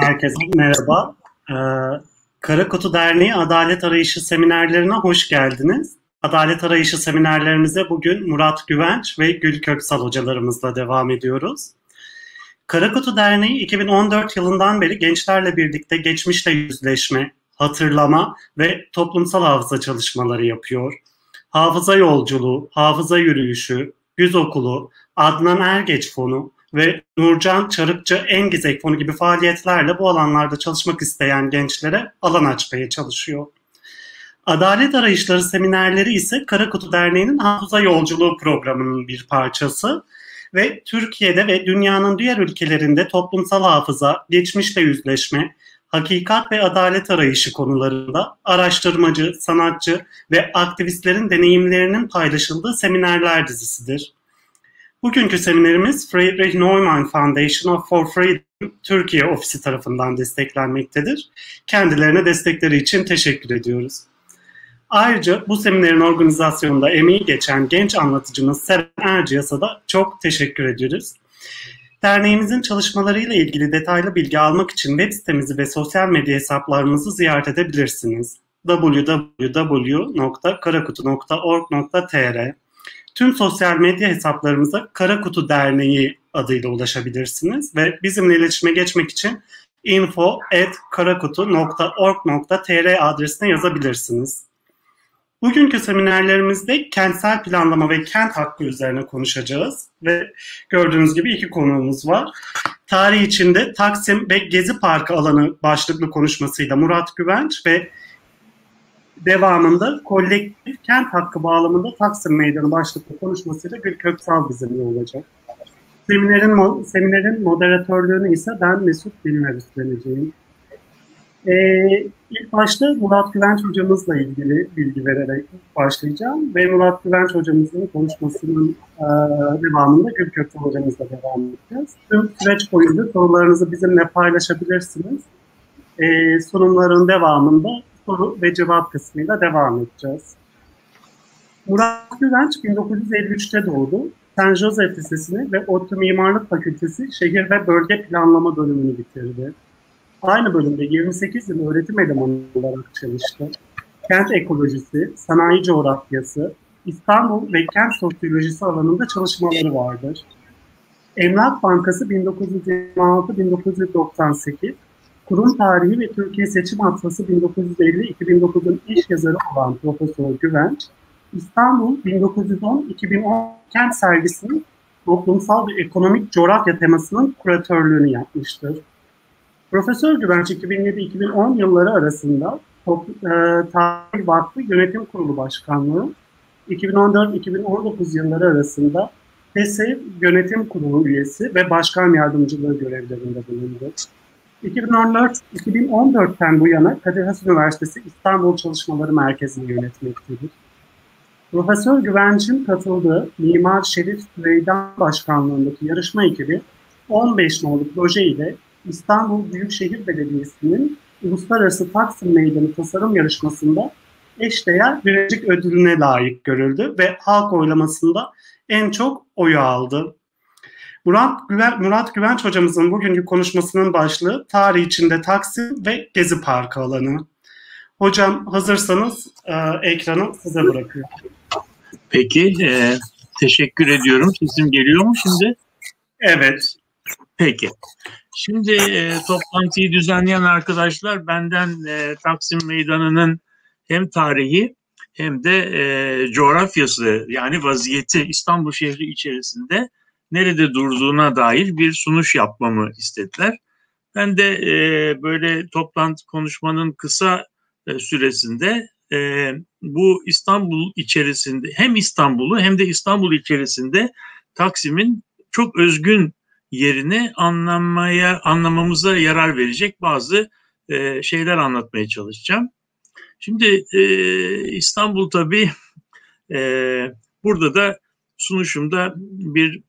Herkese merhaba. Ee, Kara Kutu Derneği Adalet Arayışı seminerlerine hoş geldiniz. Adalet Arayışı seminerlerimize bugün Murat Güvenç ve Gül Köksal hocalarımızla devam ediyoruz. Kara Kutu Derneği 2014 yılından beri gençlerle birlikte geçmişle yüzleşme, hatırlama ve toplumsal hafıza çalışmaları yapıyor. Hafıza yolculuğu, hafıza yürüyüşü, yüz okulu, Adnan Ergeç Fonu, ve Nurcan Çarıkçı Engizek Fonu gibi faaliyetlerle bu alanlarda çalışmak isteyen gençlere alan açmaya çalışıyor. Adalet Arayışları seminerleri ise Karakutu Derneği'nin Hafıza Yolculuğu programının bir parçası ve Türkiye'de ve dünyanın diğer ülkelerinde toplumsal hafıza, geçmişle yüzleşme, hakikat ve adalet arayışı konularında araştırmacı, sanatçı ve aktivistlerin deneyimlerinin paylaşıldığı seminerler dizisidir. Bugünkü seminerimiz Friedrich Neumann Foundation for Freedom Türkiye ofisi tarafından desteklenmektedir. Kendilerine destekleri için teşekkür ediyoruz. Ayrıca bu seminerin organizasyonunda emeği geçen genç anlatıcımız Seren Erciyas'a da çok teşekkür ediyoruz. Derneğimizin çalışmalarıyla ilgili detaylı bilgi almak için web sitemizi ve sosyal medya hesaplarımızı ziyaret edebilirsiniz. www.karakutu.org.tr Tüm sosyal medya hesaplarımıza Kara Kutu Derneği adıyla ulaşabilirsiniz ve bizimle iletişime geçmek için info.karakutu.org.tr adresine yazabilirsiniz. Bugünkü seminerlerimizde kentsel planlama ve kent hakkı üzerine konuşacağız ve gördüğünüz gibi iki konuğumuz var. Tarih içinde Taksim ve Gezi Parkı alanı başlıklı konuşmasıyla Murat Güvenç ve devamında kolektif kent hakkı bağlamında Taksim Meydanı başlıklı konuşmasıyla Gül Köksal bizimle olacak. Seminerin, seminerin moderatörlüğünü ise ben Mesut Bilmer üstleneceğim. Ee, ilk başta Murat Güvenç hocamızla ilgili bilgi vererek başlayacağım ve Murat Güvenç hocamızın konuşmasının e, devamında Gül Köksal hocamızla devam edeceğiz. Tüm süreç boyunca sorularınızı bizimle paylaşabilirsiniz. Ee, sunumların devamında soru ve cevap kısmıyla devam edeceğiz. Murat Güvenç 1953'te doğdu. San Jose Lisesi'ni ve ODTÜ Mimarlık Fakültesi Şehir ve Bölge Planlama bölümünü bitirdi. Aynı bölümde 28 yıl öğretim elemanı olarak çalıştı. Kent ekolojisi, sanayi coğrafyası, İstanbul ve kent sosyolojisi alanında çalışmaları vardır. Emlak Bankası 1926-1998, Kurum tarihi ve Türkiye Seçim Atlası 1950-2009'un iş yazarı olan Profesör Güvenç, İstanbul 1910-2010 kent sergisinin toplumsal ve ekonomik coğrafya temasının kuratörlüğünü yapmıştır. Profesör Güvenç 2007-2010 yılları arasında e, Tarih Vakfı Yönetim Kurulu Başkanlığı, 2014-2019 yılları arasında TESEV Yönetim Kurulu üyesi ve başkan yardımcılığı görevlerinde bulundu. 2014-2014'ten bu yana Kadir Has Üniversitesi İstanbul Çalışmaları Merkezi'ni yönetmektedir. Profesör Güvenç'in katıldığı Mimar Şerif Süleydan Başkanlığındaki yarışma ekibi 15 nolu proje ile İstanbul Büyükşehir Belediyesi'nin Uluslararası Taksim Meydanı Tasarım Yarışması'nda eşdeğer birinci ödülüne layık görüldü ve halk oylamasında en çok oyu aldı. Murat, Güven, Murat Güvenç hocamızın bugünkü konuşmasının başlığı tarih içinde Taksim ve Gezi Parkı alanı. Hocam hazırsanız e, ekranı size bırakıyorum. Peki, e, teşekkür ediyorum. Sesim geliyor mu şimdi? Evet. Peki. Şimdi e, toplantıyı düzenleyen arkadaşlar benden e, Taksim Meydanı'nın hem tarihi hem de e, coğrafyası yani vaziyeti İstanbul şehri içerisinde nerede durduğuna dair bir sunuş yapmamı istediler. Ben de e, böyle toplantı konuşmanın kısa e, süresinde e, bu İstanbul içerisinde hem İstanbul'u hem de İstanbul içerisinde Taksim'in çok özgün yerini anlamaya anlamamıza yarar verecek bazı e, şeyler anlatmaya çalışacağım. Şimdi e, İstanbul tabii e, burada da sunuşumda bir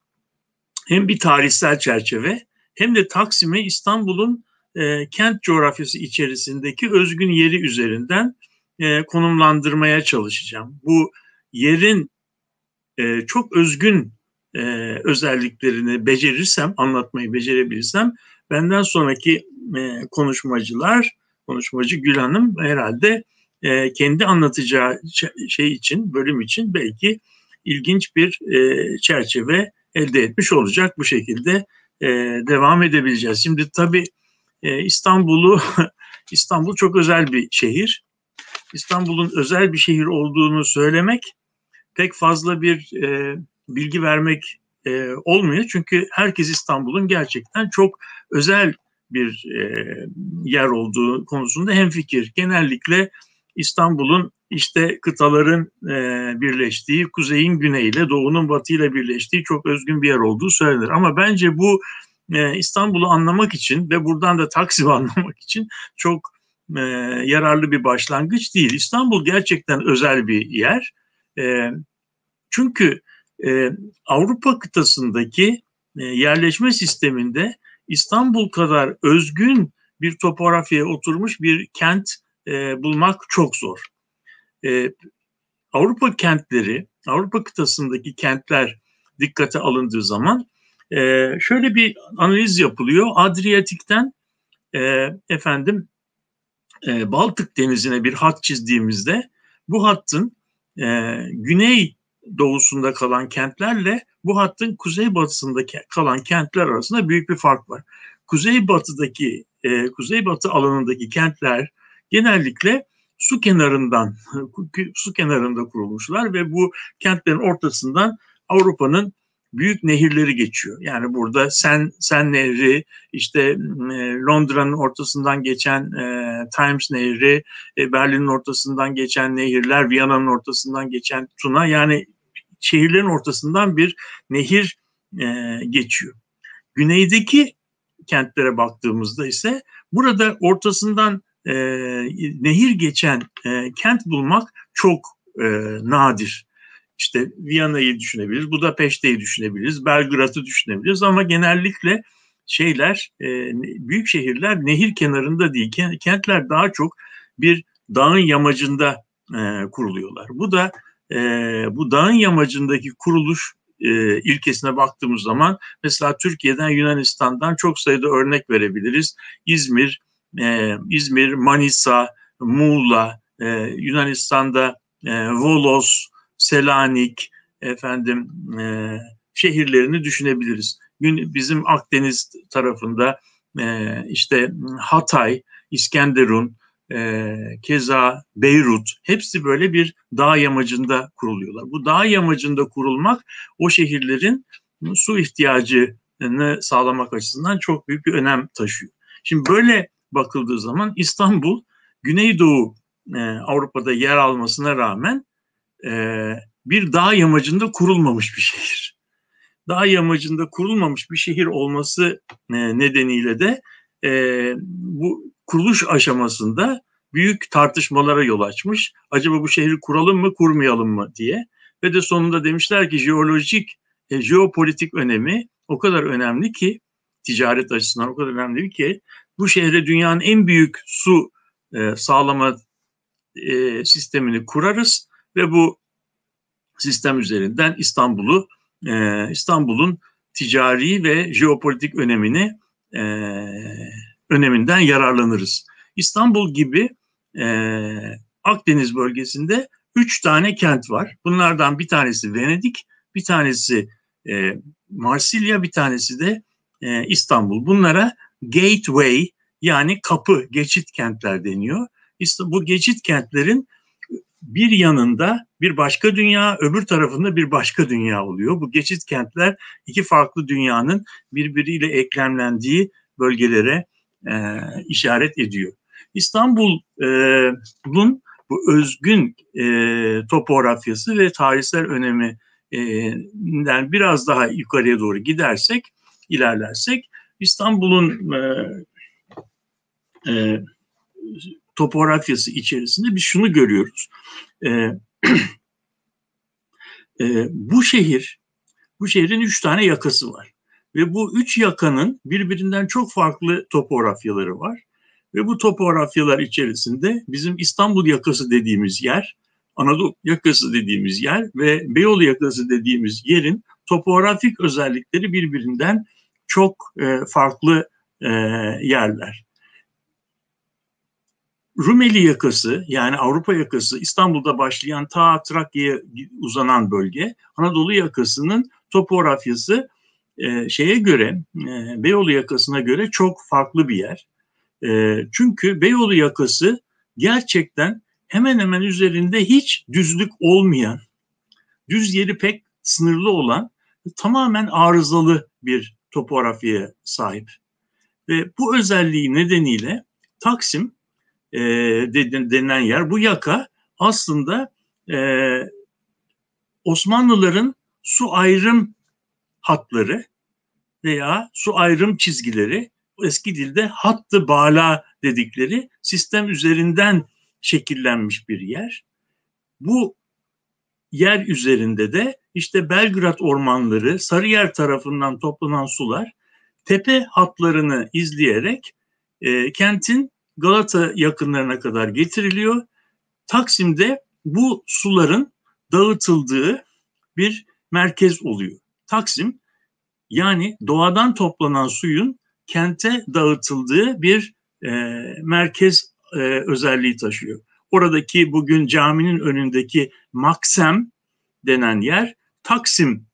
hem bir tarihsel çerçeve hem de Taksim'e İstanbul'un e, kent coğrafyası içerisindeki özgün yeri üzerinden e, konumlandırmaya çalışacağım. Bu yerin e, çok özgün e, özelliklerini becerirsem, anlatmayı becerebilirsem benden sonraki e, konuşmacılar, konuşmacı Gül Hanım herhalde e, kendi anlatacağı şey için, bölüm için belki ilginç bir e, çerçeve elde etmiş olacak. Bu şekilde e, devam edebileceğiz. Şimdi tabii e, İstanbul'u İstanbul çok özel bir şehir. İstanbul'un özel bir şehir olduğunu söylemek pek fazla bir e, bilgi vermek e, olmuyor. Çünkü herkes İstanbul'un gerçekten çok özel bir e, yer olduğu konusunda hemfikir. Genellikle İstanbul'un işte kıtaların e, birleştiği, kuzeyin güneyiyle, doğunun batıyla birleştiği çok özgün bir yer olduğu söylenir. Ama bence bu e, İstanbul'u anlamak için ve buradan da Taksim'i anlamak için çok e, yararlı bir başlangıç değil. İstanbul gerçekten özel bir yer. E, çünkü e, Avrupa kıtasındaki e, yerleşme sisteminde İstanbul kadar özgün bir topografyaya oturmuş bir kent e, bulmak çok zor. E, Avrupa kentleri, Avrupa kıtasındaki kentler dikkate alındığı zaman e, şöyle bir analiz yapılıyor. Adriyatik'ten e, efendim e, Baltık denizine bir hat çizdiğimizde bu hattın e, güney doğusunda kalan kentlerle bu hattın kuzeybatısında kalan kentler arasında büyük bir fark var. Kuzeybatıdaki e, kuzeybatı alanındaki kentler genellikle su kenarından su kenarında kurulmuşlar ve bu kentlerin ortasından Avrupa'nın büyük nehirleri geçiyor. Yani burada Sen Sen Nehri, işte e, Londra'nın ortasından geçen e, Times Nehri, e, Berlin'in ortasından geçen nehirler, Viyana'nın ortasından geçen Tuna yani şehirlerin ortasından bir nehir e, geçiyor. Güneydeki kentlere baktığımızda ise burada ortasından e, nehir geçen e, kent bulmak çok e, nadir. İşte Viyana'yı düşünebiliriz, Budapeşte'yi düşünebiliriz, Belgrad'ı düşünebiliriz ama genellikle şeyler, e, büyük şehirler nehir kenarında değil, kentler daha çok bir dağın yamacında e, kuruluyorlar. Bu da e, bu dağın yamacındaki kuruluş e, ilkesine baktığımız zaman mesela Türkiye'den Yunanistan'dan çok sayıda örnek verebiliriz. İzmir, e, İzmir, Manisa, Muğla, e, Yunanistan'da e, Volos, Selanik, efendim e, şehirlerini düşünebiliriz. Bizim Akdeniz tarafında e, işte Hatay, İskenderun, e, keza Beyrut hepsi böyle bir dağ yamacında kuruluyorlar. Bu dağ yamacında kurulmak o şehirlerin su ihtiyacını sağlamak açısından çok büyük bir önem taşıyor. Şimdi böyle bakıldığı zaman İstanbul Güneydoğu e, Avrupa'da yer almasına rağmen e, bir dağ yamacında kurulmamış bir şehir. Dağ yamacında kurulmamış bir şehir olması e, nedeniyle de e, bu kuruluş aşamasında büyük tartışmalara yol açmış. Acaba bu şehri kuralım mı kurmayalım mı diye. Ve de sonunda demişler ki jeolojik, e, jeopolitik önemi o kadar önemli ki ticaret açısından o kadar önemli ki bu şehre dünyanın en büyük su e, sağlama e, sistemini kurarız ve bu sistem üzerinden İstanbul'u e, İstanbul'un ticari ve jeopolitik önemini e, öneminden yararlanırız. İstanbul gibi e, Akdeniz bölgesinde üç tane kent var. Bunlardan bir tanesi Venedik, bir tanesi e, Marsilya, bir tanesi de e, İstanbul. Bunlara gateway yani kapı, geçit kentler deniyor. İşte bu geçit kentlerin bir yanında bir başka dünya, öbür tarafında bir başka dünya oluyor. Bu geçit kentler iki farklı dünyanın birbiriyle eklemlendiği bölgelere e, işaret ediyor. İstanbul'un bu özgün e, topografyası ve tarihsel öneminden biraz daha yukarıya doğru gidersek, ilerlersek İstanbul'un e, e, topografyası içerisinde biz şunu görüyoruz. E, e, bu şehir, bu şehrin üç tane yakası var. Ve bu üç yakanın birbirinden çok farklı topografyaları var. Ve bu topografyalar içerisinde bizim İstanbul yakası dediğimiz yer, Anadolu yakası dediğimiz yer ve Beyoğlu yakası dediğimiz yerin topografik özellikleri birbirinden çok e, farklı e, yerler. Rumeli yakası yani Avrupa yakası İstanbul'da başlayan ta Trakya'ya uzanan bölge Anadolu yakasının topografyası e, şeye göre e, Beyoğlu yakasına göre çok farklı bir yer. E, çünkü Beyoğlu yakası gerçekten hemen hemen üzerinde hiç düzlük olmayan, düz yeri pek sınırlı olan tamamen arızalı bir topografyaya sahip. Ve bu özelliği nedeniyle Taksim e, denilen yer, bu yaka aslında e, Osmanlıların su ayrım hatları veya su ayrım çizgileri eski dilde hattı bala dedikleri sistem üzerinden şekillenmiş bir yer. Bu yer üzerinde de işte Belgrad ormanları, Sarıyer tarafından toplanan sular tepe hatlarını izleyerek e, kentin Galata yakınlarına kadar getiriliyor. Taksim'de bu suların dağıtıldığı bir merkez oluyor. Taksim yani doğadan toplanan suyun kente dağıtıldığı bir e, merkez e, özelliği taşıyor. Oradaki bugün caminin önündeki Maksem denen yer Taksim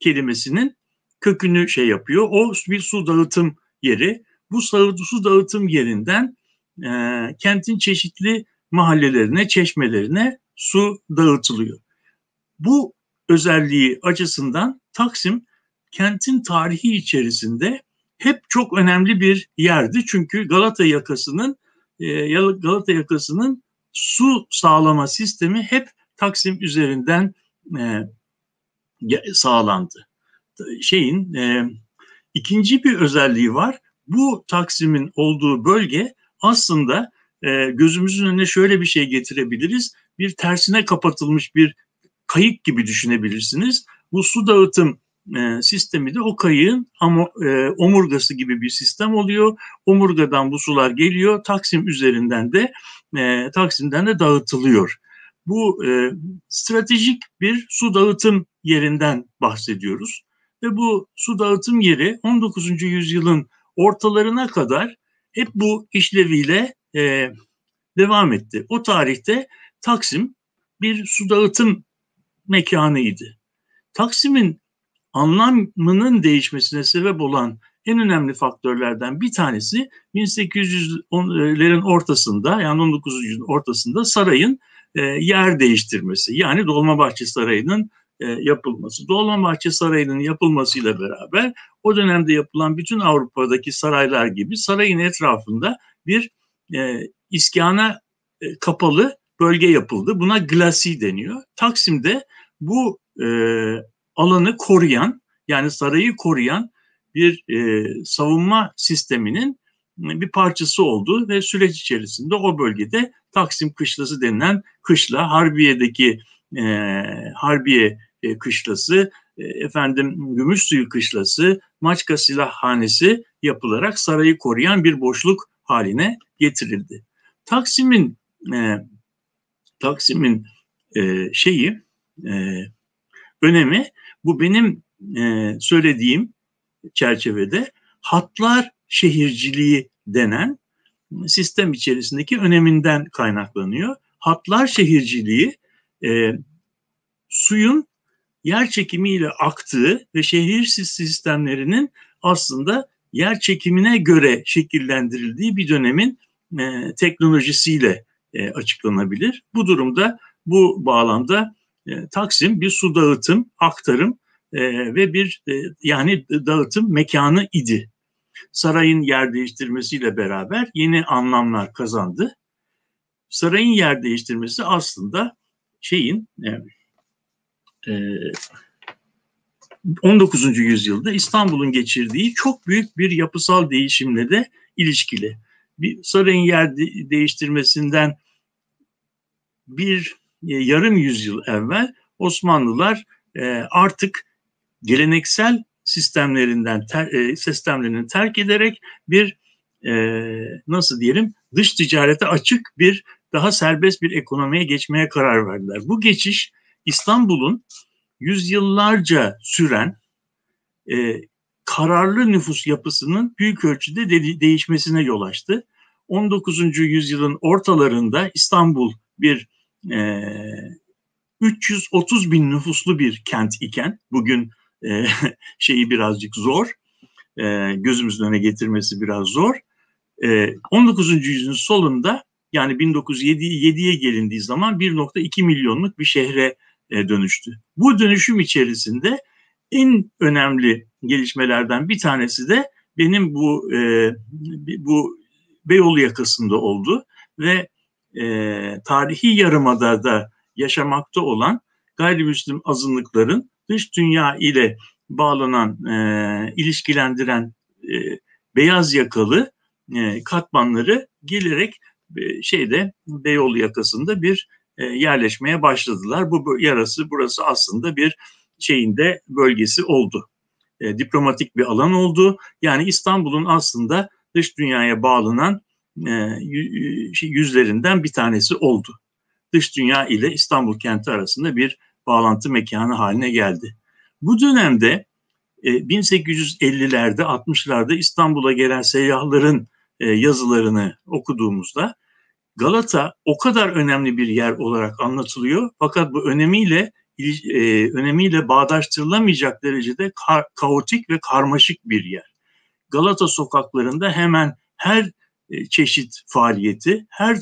kelimesinin kökünü şey yapıyor. O bir su dağıtım yeri. Bu su dağıtım yerinden e, kentin çeşitli mahallelerine, çeşmelerine su dağıtılıyor. Bu özelliği açısından Taksim kentin tarihi içerisinde hep çok önemli bir yerdi. Çünkü Galata yakasının e, Galata yakasının su sağlama sistemi hep Taksim üzerinden e, sağlandı. Şeyin e, ikinci bir özelliği var. Bu Taksim'in olduğu bölge aslında gözümüzün önüne şöyle bir şey getirebiliriz. Bir tersine kapatılmış bir kayık gibi düşünebilirsiniz. Bu su dağıtım e, sistemi de o kayığın ama, e, omurgası gibi bir sistem oluyor. Omurgadan bu sular geliyor. Taksim üzerinden de e, Taksim'den de dağıtılıyor. Bu e, stratejik bir su dağıtım yerinden bahsediyoruz. Ve bu su dağıtım yeri 19. yüzyılın ortalarına kadar hep bu işleviyle e, devam etti. O tarihte Taksim bir su dağıtım mekanıydı. Taksim'in anlamının değişmesine sebep olan en önemli faktörlerden bir tanesi 1800'lerin ortasında yani 19. yüzyılın ortasında sarayın e, yer değiştirmesi. Yani Dolmabahçe Sarayı'nın e, yapılması. Dolmabahçe Sarayı'nın yapılmasıyla beraber o dönemde yapılan bütün Avrupa'daki saraylar gibi sarayın etrafında bir e, iskana e, kapalı bölge yapıldı. Buna glasi deniyor. Taksim'de bu e, alanı koruyan yani sarayı koruyan bir e, savunma sisteminin bir parçası oldu ve süreç içerisinde o bölgede Taksim Kışlası denilen kışla Harbiye'deki e, Harbiye e, kışlası e, efendim Gümüşsuyu kışlası Maçka Silahhanesi yapılarak sarayı koruyan bir boşluk haline getirildi. Taksim'in e, Taksim'in e, şeyi e, önemi bu benim e, söylediğim çerçevede hatlar şehirciliği denen sistem içerisindeki öneminden kaynaklanıyor. Hatlar şehirciliği e, suyun yer çekimiyle aktığı ve şehir sistemlerinin aslında yer çekimine göre şekillendirildiği bir dönemin e, teknolojisiyle e, açıklanabilir. Bu durumda bu bağlamda e, Taksim bir su dağıtım, aktarım e, ve bir e, yani dağıtım mekanı idi. Sarayın yer değiştirmesiyle beraber yeni anlamlar kazandı. Sarayın yer değiştirmesi aslında şeyin e, 19. E, yüzyılda İstanbul'un geçirdiği çok büyük bir yapısal değişimle de ilişkili. Bir sarayın yer değiştirmesinden bir e, yarım yüzyıl evvel Osmanlılar e, artık geleneksel sistemlerinden e, sistemlerini terk ederek bir nasıl diyelim dış ticarete açık bir daha serbest bir ekonomiye geçmeye karar verdiler. Bu geçiş İstanbul'un yüzyıllarca süren e, kararlı nüfus yapısının büyük ölçüde de- değişmesine yol açtı. 19. yüzyılın ortalarında İstanbul bir e, 330 bin nüfuslu bir kent iken bugün e, şeyi birazcık zor e, gözümüzün önüne getirmesi biraz zor. E, 19. yüzyılın solunda yani 1907'ye gelindiği zaman 1.2 milyonluk bir şehre dönüştü. Bu dönüşüm içerisinde en önemli gelişmelerden bir tanesi de benim bu e, bu Beyoğlu yakasında oldu ve e, tarihi yarımada da yaşamakta olan gayrimüslim azınlıkların dış dünya ile bağlanan, e, ilişkilendiren e, beyaz yakalı e, katmanları gelerek e, şeyde Beyoğlu yakasında bir e, yerleşmeye başladılar. Bu yarası burası aslında bir şeyinde bölgesi oldu. E, diplomatik bir alan oldu. Yani İstanbul'un aslında dış dünyaya bağlanan e, şey, yüzlerinden bir tanesi oldu. Dış dünya ile İstanbul kenti arasında bir bağlantı mekanı haline geldi. Bu dönemde 1850'lerde, e, 60'larda İstanbul'a gelen seyyahların e, yazılarını okuduğumuzda Galata o kadar önemli bir yer olarak anlatılıyor. Fakat bu önemiyle e, önemiyle bağdaştırılamayacak derecede ka- kaotik ve karmaşık bir yer. Galata sokaklarında hemen her çeşit faaliyeti, her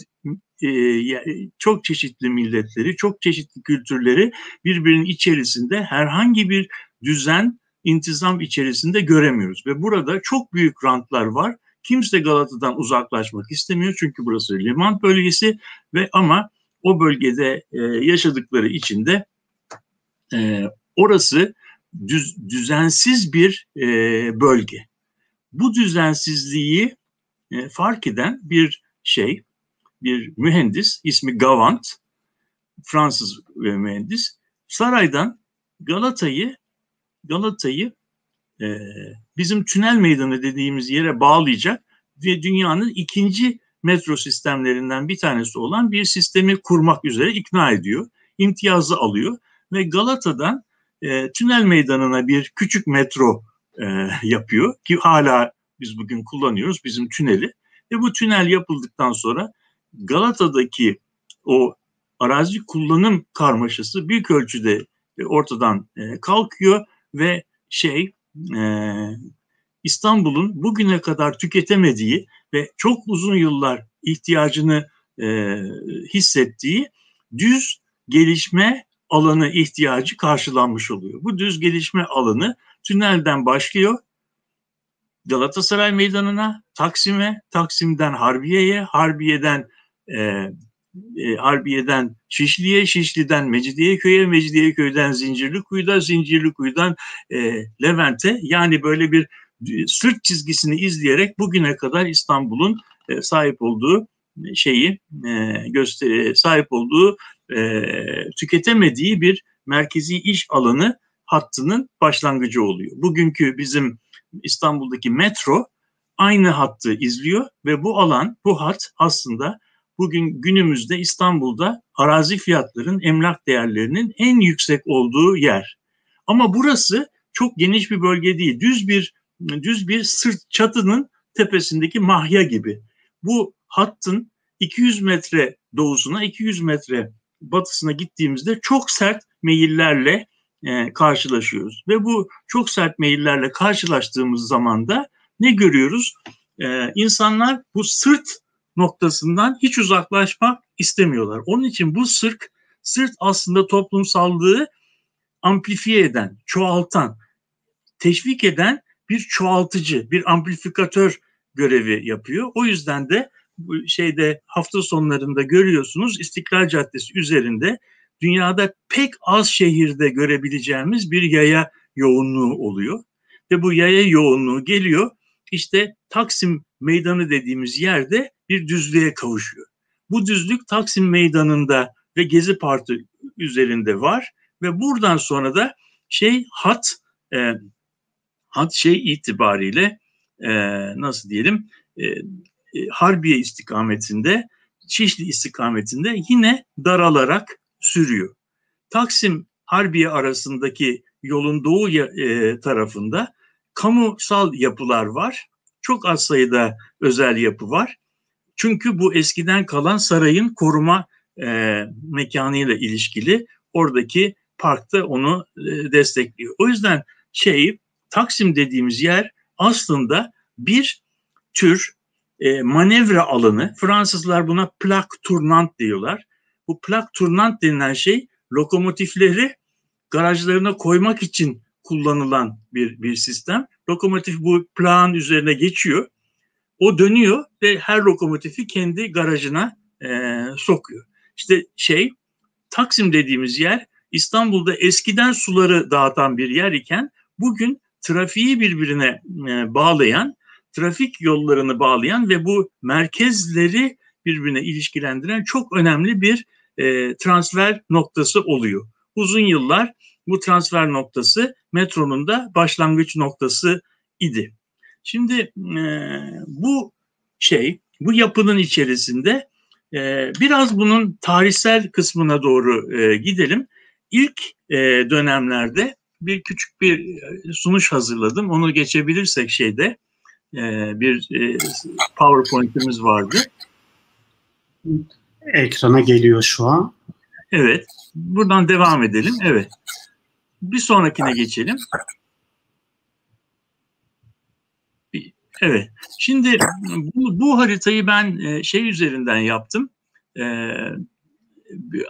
çok çeşitli milletleri, çok çeşitli kültürleri birbirinin içerisinde herhangi bir düzen, intizam içerisinde göremiyoruz. Ve burada çok büyük rantlar var. Kimse Galata'dan uzaklaşmak istemiyor çünkü burası liman bölgesi ve ama o bölgede e, yaşadıkları için de e, orası düz, düzensiz bir e, bölge. Bu düzensizliği e, fark eden bir şey, bir mühendis ismi Gavant, Fransız mühendis, saraydan Galata'yı Galata'yı e, bizim tünel meydanı dediğimiz yere bağlayacak ve dünyanın ikinci metro sistemlerinden bir tanesi olan bir sistemi kurmak üzere ikna ediyor. İmtiyazı alıyor ve Galata'dan e, tünel meydanına bir küçük metro e, yapıyor ki hala biz bugün kullanıyoruz bizim tüneli. Ve bu tünel yapıldıktan sonra Galata'daki o arazi kullanım karmaşası büyük ölçüde ortadan e, kalkıyor ve şey e, İstanbul'un bugüne kadar tüketemediği ve çok uzun yıllar ihtiyacını e, hissettiği düz gelişme alanı ihtiyacı karşılanmış oluyor. Bu düz gelişme alanı tünelden başlıyor. Galatasaray Meydanı'na, Taksim'e, Taksim'den Harbiye'ye, Harbiye'den e, e, Harbiye'den Şişli'ye, Şişli'den Mecidiyeköy'e, Mecidiyeköy'den Zincirlikuyu'da, Zincirlikuyu'dan e, Levent'e yani böyle bir e, sırt çizgisini izleyerek bugüne kadar İstanbul'un e, sahip olduğu şeyi e, göster sahip olduğu e, tüketemediği bir merkezi iş alanı hattının başlangıcı oluyor. Bugünkü bizim İstanbul'daki metro aynı hattı izliyor ve bu alan, bu hat aslında bugün günümüzde İstanbul'da arazi fiyatların, emlak değerlerinin en yüksek olduğu yer. Ama burası çok geniş bir bölge değil. Düz bir düz bir sırt çatının tepesindeki mahya gibi. Bu hattın 200 metre doğusuna, 200 metre batısına gittiğimizde çok sert meyillerle e, karşılaşıyoruz. Ve bu çok sert meyillerle karşılaştığımız zaman da ne görüyoruz? E, insanlar bu sırt noktasından hiç uzaklaşmak istemiyorlar. Onun için bu sırk, sırt aslında toplumsallığı amplifiye eden, çoğaltan, teşvik eden bir çoğaltıcı, bir amplifikatör görevi yapıyor. O yüzden de şeyde hafta sonlarında görüyorsunuz İstiklal Caddesi üzerinde dünyada pek az şehirde görebileceğimiz bir yaya yoğunluğu oluyor. Ve bu yaya yoğunluğu geliyor işte Taksim Meydanı dediğimiz yerde bir düzlüğe kavuşuyor. Bu düzlük Taksim Meydanı'nda ve Gezi Parkı üzerinde var ve buradan sonra da şey hat e, hat şey itibariyle e, nasıl diyelim e, e, Harbiye istikametinde Şişli istikametinde yine daralarak sürüyor. Taksim Harbiye arasındaki yolun doğu e, tarafında kamusal yapılar var. Çok az sayıda özel yapı var. Çünkü bu eskiden kalan sarayın koruma e, mekanıyla ilişkili oradaki parkta onu e, destekliyor. O yüzden şey Taksim dediğimiz yer aslında bir tür e, manevra alanı. Fransızlar buna plak tournant diyorlar. Bu plak tournant denilen şey lokomotifleri garajlarına koymak için kullanılan bir, bir sistem. Lokomotif bu plağın üzerine geçiyor. O dönüyor ve her lokomotifi kendi garajına e, sokuyor. İşte şey Taksim dediğimiz yer İstanbul'da eskiden suları dağıtan bir yer iken bugün trafiği birbirine e, bağlayan, trafik yollarını bağlayan ve bu merkezleri birbirine ilişkilendiren çok önemli bir e, transfer noktası oluyor. Uzun yıllar bu transfer noktası metronun da başlangıç noktası idi. Şimdi e, bu şey, bu yapının içerisinde e, biraz bunun tarihsel kısmına doğru e, gidelim. İlk e, dönemlerde bir küçük bir e, sunuş hazırladım. Onu geçebilirsek şeyde e, bir e, PowerPoint'imiz vardı. Ekrana geliyor şu an. Evet. Buradan devam edelim. Evet. Bir sonrakine geçelim. Evet. Şimdi bu, bu haritayı ben e, şey üzerinden yaptım. Ee,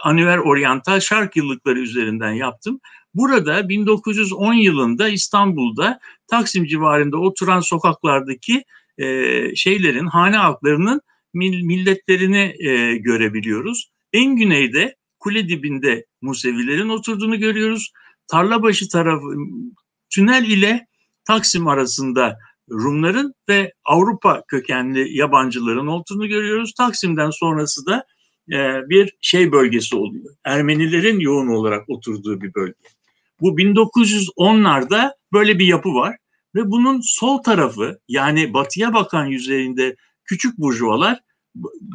Anüver Oriental Şark yıllıkları üzerinden yaptım. Burada 1910 yılında İstanbul'da Taksim civarında oturan sokaklardaki e, şeylerin, hane halklarının milletlerini e, görebiliyoruz. En güneyde kule dibinde Musevilerin oturduğunu görüyoruz. Tarlabaşı tarafı tünel ile Taksim arasında Rumların ve Avrupa kökenli yabancıların olduğunu görüyoruz. Taksim'den sonrası da e, bir şey bölgesi oluyor. Ermenilerin yoğun olarak oturduğu bir bölge. Bu 1910'larda böyle bir yapı var ve bunun sol tarafı yani batıya bakan yüzeyinde küçük burjuvalar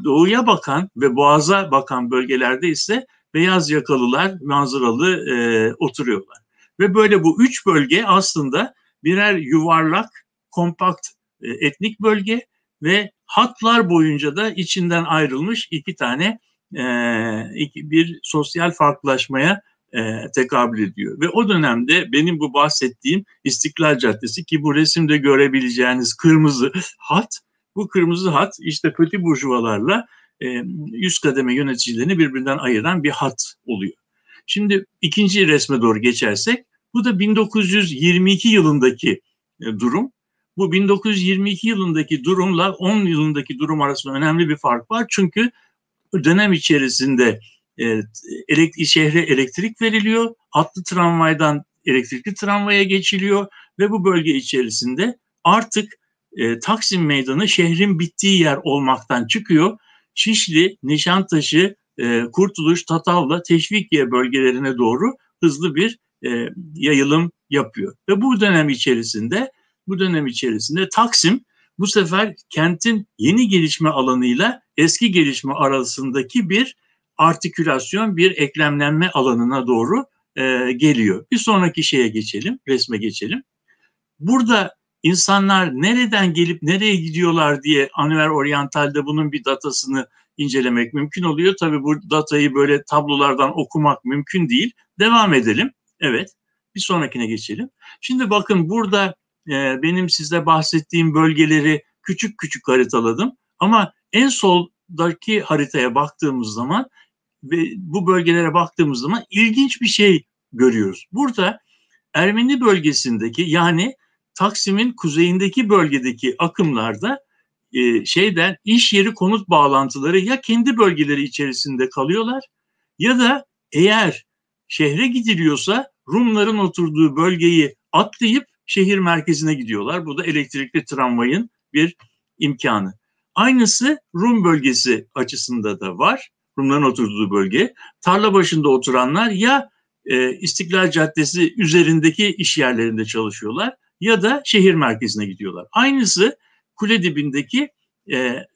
doğuya bakan ve boğaza bakan bölgelerde ise beyaz yakalılar manzaralı e, oturuyorlar. Ve böyle bu üç bölge aslında birer yuvarlak, kompakt e, etnik bölge ve hatlar boyunca da içinden ayrılmış iki tane e, bir sosyal farklılaşmaya e, tekabül ediyor. Ve o dönemde benim bu bahsettiğim İstiklal Caddesi ki bu resimde görebileceğiniz kırmızı hat, bu kırmızı hat işte kötü burjuvalarla e, üst kademe yöneticilerini birbirinden ayıran bir hat oluyor. Şimdi ikinci resme doğru geçersek bu da 1922 yılındaki durum. Bu 1922 yılındaki durumla 10 yılındaki durum arasında önemli bir fark var. Çünkü dönem içerisinde e, elektrik, şehre elektrik veriliyor. Atlı tramvaydan elektrikli tramvaya geçiliyor ve bu bölge içerisinde artık e, Taksim Meydanı şehrin bittiği yer olmaktan çıkıyor. Şişli, Nişantaşı, e, Kurtuluş, Tatavla, Teşvikiye bölgelerine doğru hızlı bir e, yayılım yapıyor. Ve bu dönem içerisinde bu dönem içerisinde Taksim bu sefer kentin yeni gelişme alanıyla eski gelişme arasındaki bir artikülasyon, bir eklemlenme alanına doğru e, geliyor. Bir sonraki şeye geçelim, resme geçelim. Burada insanlar nereden gelip nereye gidiyorlar diye Anver Oriental'de bunun bir datasını incelemek mümkün oluyor. Tabii bu datayı böyle tablolardan okumak mümkün değil. Devam edelim. Evet. Bir sonrakine geçelim. Şimdi bakın burada e, benim size bahsettiğim bölgeleri küçük küçük haritaladım. Ama en soldaki haritaya baktığımız zaman ve bu bölgelere baktığımız zaman ilginç bir şey görüyoruz. Burada Ermeni bölgesindeki yani Taksim'in kuzeyindeki bölgedeki akımlarda e, şeyden iş yeri konut bağlantıları ya kendi bölgeleri içerisinde kalıyorlar ya da eğer şehre gidiliyorsa Rumların oturduğu bölgeyi atlayıp şehir merkezine gidiyorlar. Bu da elektrikli tramvayın bir imkanı. Aynısı Rum bölgesi açısında da var. Rumların oturduğu bölge. Tarla başında oturanlar ya e, İstiklal Caddesi üzerindeki iş yerlerinde çalışıyorlar ya da şehir merkezine gidiyorlar. Aynısı kule dibindeki e, e,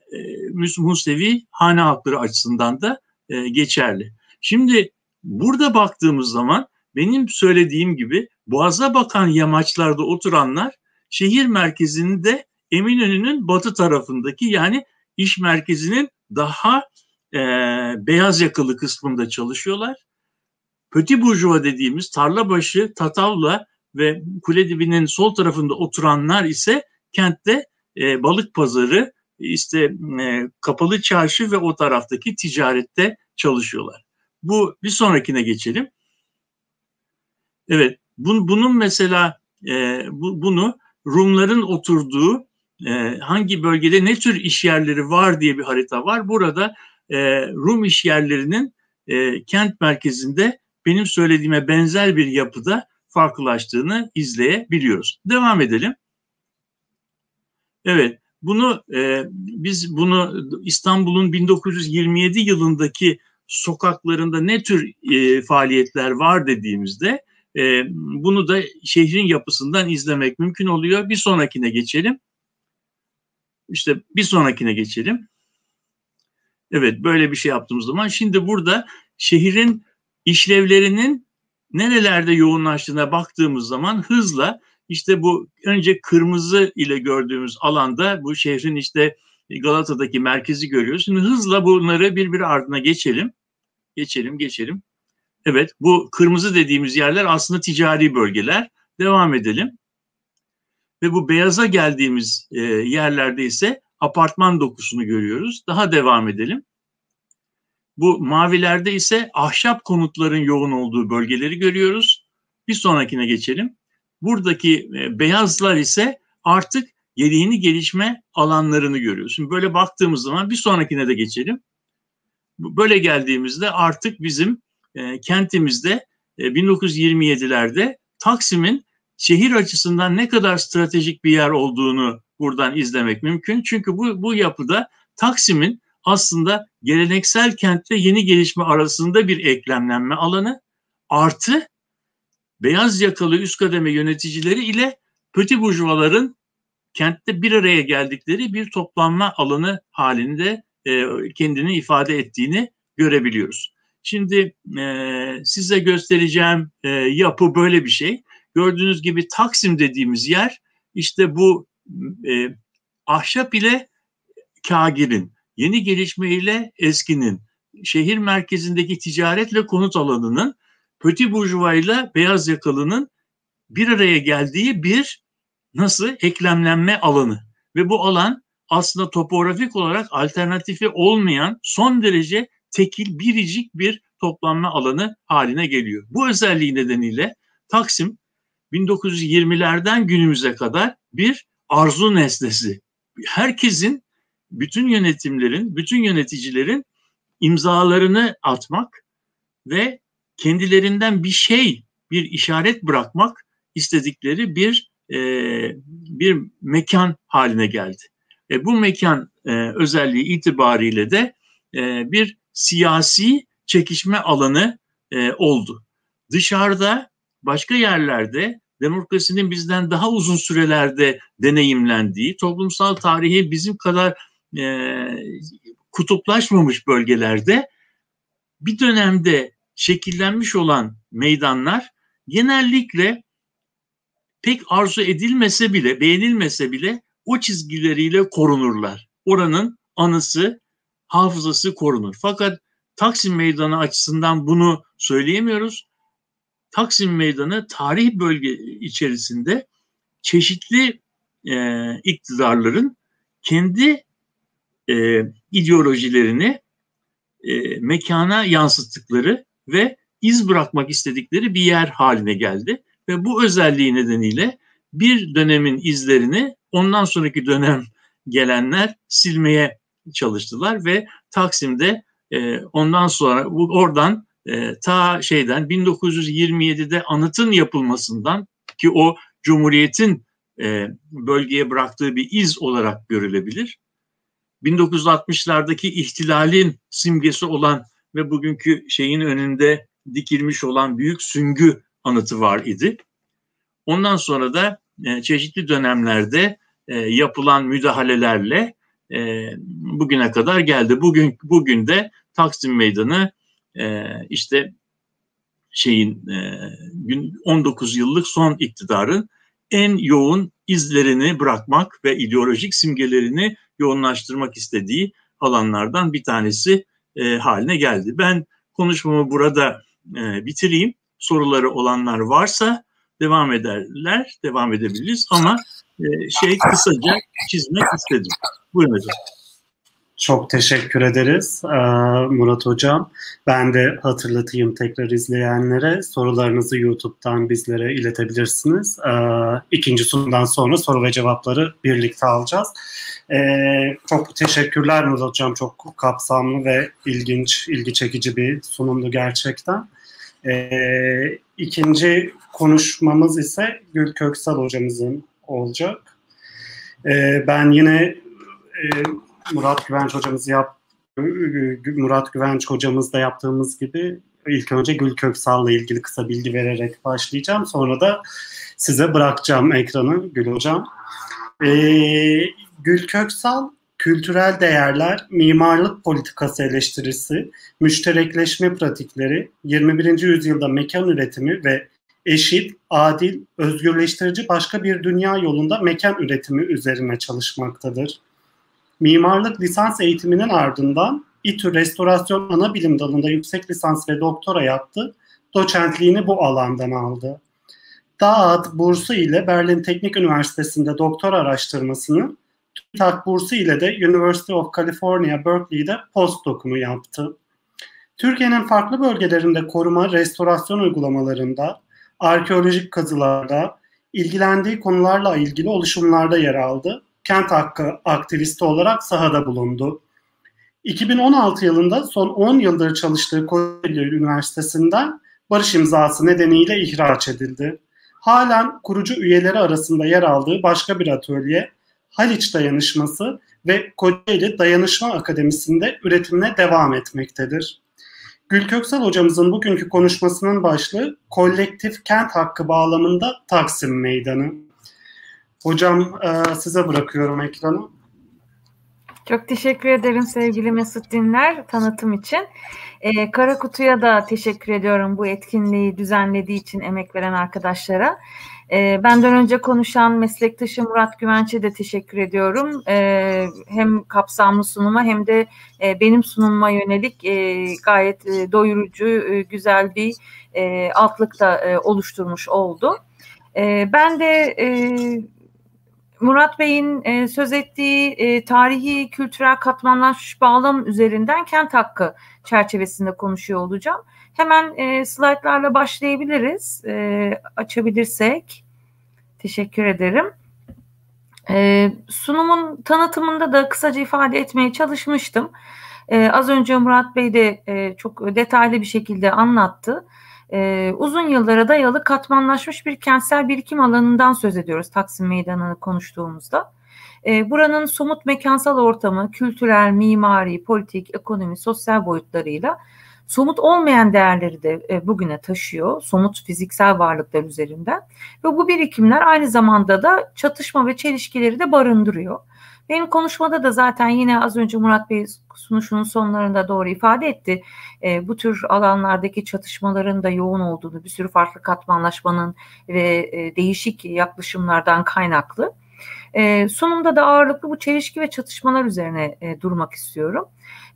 Musevi hane halkları açısından da e, geçerli. Şimdi burada baktığımız zaman benim söylediğim gibi boğaza bakan yamaçlarda oturanlar şehir merkezinde Eminönü'nün batı tarafındaki yani iş merkezinin daha e, beyaz yakalı kısmında çalışıyorlar. Petit bourgeois dediğimiz tarlabaşı, tatavla ve kule dibinin sol tarafında oturanlar ise kentte e, balık pazarı, işte e, kapalı çarşı ve o taraftaki ticarette çalışıyorlar. Bu bir sonrakine geçelim. Evet, bun, bunun mesela e, bu, bunu Rumların oturduğu e, hangi bölgede ne tür iş yerleri var diye bir harita var. Burada e, Rum iş yerlerinin e, kent merkezinde benim söylediğime benzer bir yapıda farklılaştığını izleyebiliyoruz. Devam edelim. Evet, bunu e, biz bunu İstanbul'un 1927 yılındaki sokaklarında ne tür e, faaliyetler var dediğimizde e, bunu da şehrin yapısından izlemek mümkün oluyor. Bir sonrakine geçelim. İşte bir sonrakine geçelim. Evet böyle bir şey yaptığımız zaman şimdi burada şehrin işlevlerinin nerelerde yoğunlaştığına baktığımız zaman hızla işte bu önce kırmızı ile gördüğümüz alanda bu şehrin işte Galata'daki merkezi görüyoruz. Şimdi hızla bunları birbiri ardına geçelim. Geçelim, geçelim. Evet, bu kırmızı dediğimiz yerler aslında ticari bölgeler. Devam edelim. Ve bu beyaza geldiğimiz e, yerlerde ise apartman dokusunu görüyoruz. Daha devam edelim. Bu mavilerde ise ahşap konutların yoğun olduğu bölgeleri görüyoruz. Bir sonrakine geçelim. Buradaki e, beyazlar ise artık yeni gelişme alanlarını görüyoruz. Şimdi böyle baktığımız zaman bir sonrakine de geçelim. Böyle geldiğimizde artık bizim e, kentimizde e, 1927'lerde Taksim'in şehir açısından ne kadar stratejik bir yer olduğunu buradan izlemek mümkün. Çünkü bu, bu yapıda Taksim'in aslında geleneksel kentle yeni gelişme arasında bir eklemlenme alanı artı beyaz yakalı üst kademe yöneticileri ile petit bourgeoisların kentte bir araya geldikleri bir toplanma alanı halinde e, kendini ifade ettiğini görebiliyoruz. Şimdi e, size göstereceğim e, yapı böyle bir şey. Gördüğünüz gibi Taksim dediğimiz yer işte bu e, ahşap ile kagirin, yeni gelişme ile eskinin, şehir merkezindeki ticaretle konut alanının, Petit Bourgeois ile beyaz yakalının bir araya geldiği bir nasıl eklemlenme alanı. Ve bu alan aslında topografik olarak alternatifi olmayan son derece tekil, biricik bir toplanma alanı haline geliyor. Bu özelliği nedeniyle Taksim 1920'lerden günümüze kadar bir arzu nesnesi. Herkesin, bütün yönetimlerin, bütün yöneticilerin imzalarını atmak ve kendilerinden bir şey, bir işaret bırakmak istedikleri bir e, bir mekan haline geldi. E, bu mekan e, özelliği itibariyle de e, bir siyasi çekişme alanı e, oldu. Dışarıda başka yerlerde demokrasinin bizden daha uzun sürelerde deneyimlendiği, toplumsal tarihi bizim kadar e, kutuplaşmamış bölgelerde bir dönemde şekillenmiş olan meydanlar genellikle pek arzu edilmese bile, beğenilmese bile o çizgileriyle korunurlar. Oranın anısı, hafızası korunur. Fakat Taksim Meydanı açısından bunu söyleyemiyoruz. Taksim Meydanı tarih bölge içerisinde çeşitli e, iktidarların kendi e, ideolojilerini e, mekana yansıttıkları ve iz bırakmak istedikleri bir yer haline geldi. Ve bu özelliği nedeniyle bir dönemin izlerini ondan sonraki dönem gelenler silmeye çalıştılar ve Taksim'de e, ondan sonra oradan e, ta şeyden 1927'de anıtın yapılmasından ki o Cumhuriyet'in e, bölgeye bıraktığı bir iz olarak görülebilir. 1960'lardaki ihtilalin simgesi olan ve bugünkü şeyin önünde dikilmiş olan büyük süngü anıtı var idi. Ondan sonra da e, çeşitli dönemlerde e, yapılan müdahalelerle e, bugüne kadar geldi. Bugün bugün de Taksim Meydanı e, işte şeyin e, 19 yıllık son iktidarın en yoğun izlerini bırakmak ve ideolojik simgelerini yoğunlaştırmak istediği alanlardan bir tanesi e, haline geldi. Ben konuşmamı burada e, bitireyim. Soruları olanlar varsa devam ederler, devam edebiliriz ama şey kısaca çizmek istedim. Buyurun hocam. Çok teşekkür ederiz e, Murat Hocam. Ben de hatırlatayım tekrar izleyenlere. Sorularınızı YouTube'dan bizlere iletebilirsiniz. E, ikinci sunumdan sonra soru ve cevapları birlikte alacağız. Çok teşekkürler Murat Hocam. Çok kapsamlı ve ilginç, ilgi çekici bir sunumdu gerçekten. İkinci konuşmamız ise Gül Köksal hocamızın olacak. Ben yine Murat Güvenç hocamız yap Murat Güvenç hocamız da yaptığımız gibi ilk önce Gül Köksal'la ilgili kısa bilgi vererek başlayacağım. Sonra da size bırakacağım ekranı Gül hocam. Ee, Gül Köksal kültürel değerler, mimarlık politikası eleştirisi, müşterekleşme pratikleri, 21. yüzyılda mekan üretimi ve eşit, adil, özgürleştirici başka bir dünya yolunda mekan üretimi üzerine çalışmaktadır. Mimarlık lisans eğitiminin ardından İTÜ Restorasyon Ana Bilim Dalı'nda yüksek lisans ve doktora yaptı. Doçentliğini bu alandan aldı. Dağıt bursu ile Berlin Teknik Üniversitesi'nde doktor araştırmasını, TÜBİTAK bursu ile de University of California Berkeley'de postdoc'unu yaptı. Türkiye'nin farklı bölgelerinde koruma, restorasyon uygulamalarında, arkeolojik kazılarda, ilgilendiği konularla ilgili oluşumlarda yer aldı kent hakkı aktivisti olarak sahada bulundu. 2016 yılında son 10 yıldır çalıştığı Kocaeli Üniversitesi'nden barış imzası nedeniyle ihraç edildi. Halen kurucu üyeleri arasında yer aldığı başka bir atölye Haliç Dayanışması ve Kocaeli Dayanışma Akademisi'nde üretimine devam etmektedir. Gül Köksal hocamızın bugünkü konuşmasının başlığı kolektif kent hakkı bağlamında Taksim Meydanı. Hocam e, size bırakıyorum ekranı. Çok teşekkür ederim sevgili Mesut Dinler tanıtım için. Ee, Kara da teşekkür ediyorum bu etkinliği düzenlediği için emek veren arkadaşlara. Ee, benden önce konuşan meslektaşım Murat Güvenç'e de teşekkür ediyorum. Ee, hem kapsamlı sunuma hem de e, benim sunumuma yönelik e, gayet e, doyurucu, e, güzel bir e, altlık da e, oluşturmuş oldu. E, ben de e, Murat Bey'in e, söz ettiği e, tarihi kültürel katmanlaşmış bağlam üzerinden kent hakkı çerçevesinde konuşuyor olacağım. Hemen e, slaytlarla başlayabiliriz. E, açabilirsek. Teşekkür ederim. E, sunumun tanıtımında da kısaca ifade etmeye çalışmıştım. E, az önce Murat Bey de e, çok detaylı bir şekilde anlattı e, uzun yıllara dayalı katmanlaşmış bir kentsel birikim alanından söz ediyoruz Taksim Meydanı'nı konuştuğumuzda. E, buranın somut mekansal ortamı, kültürel, mimari, politik, ekonomi, sosyal boyutlarıyla somut olmayan değerleri de e, bugüne taşıyor. Somut fiziksel varlıklar üzerinden. Ve bu birikimler aynı zamanda da çatışma ve çelişkileri de barındırıyor. Benim konuşmada da zaten yine az önce Murat Bey sunuşunun sonlarında doğru ifade etti. E, bu tür alanlardaki çatışmaların da yoğun olduğunu, bir sürü farklı katmanlaşmanın ve e, değişik yaklaşımlardan kaynaklı. E, sunumda da ağırlıklı bu çelişki ve çatışmalar üzerine e, durmak istiyorum.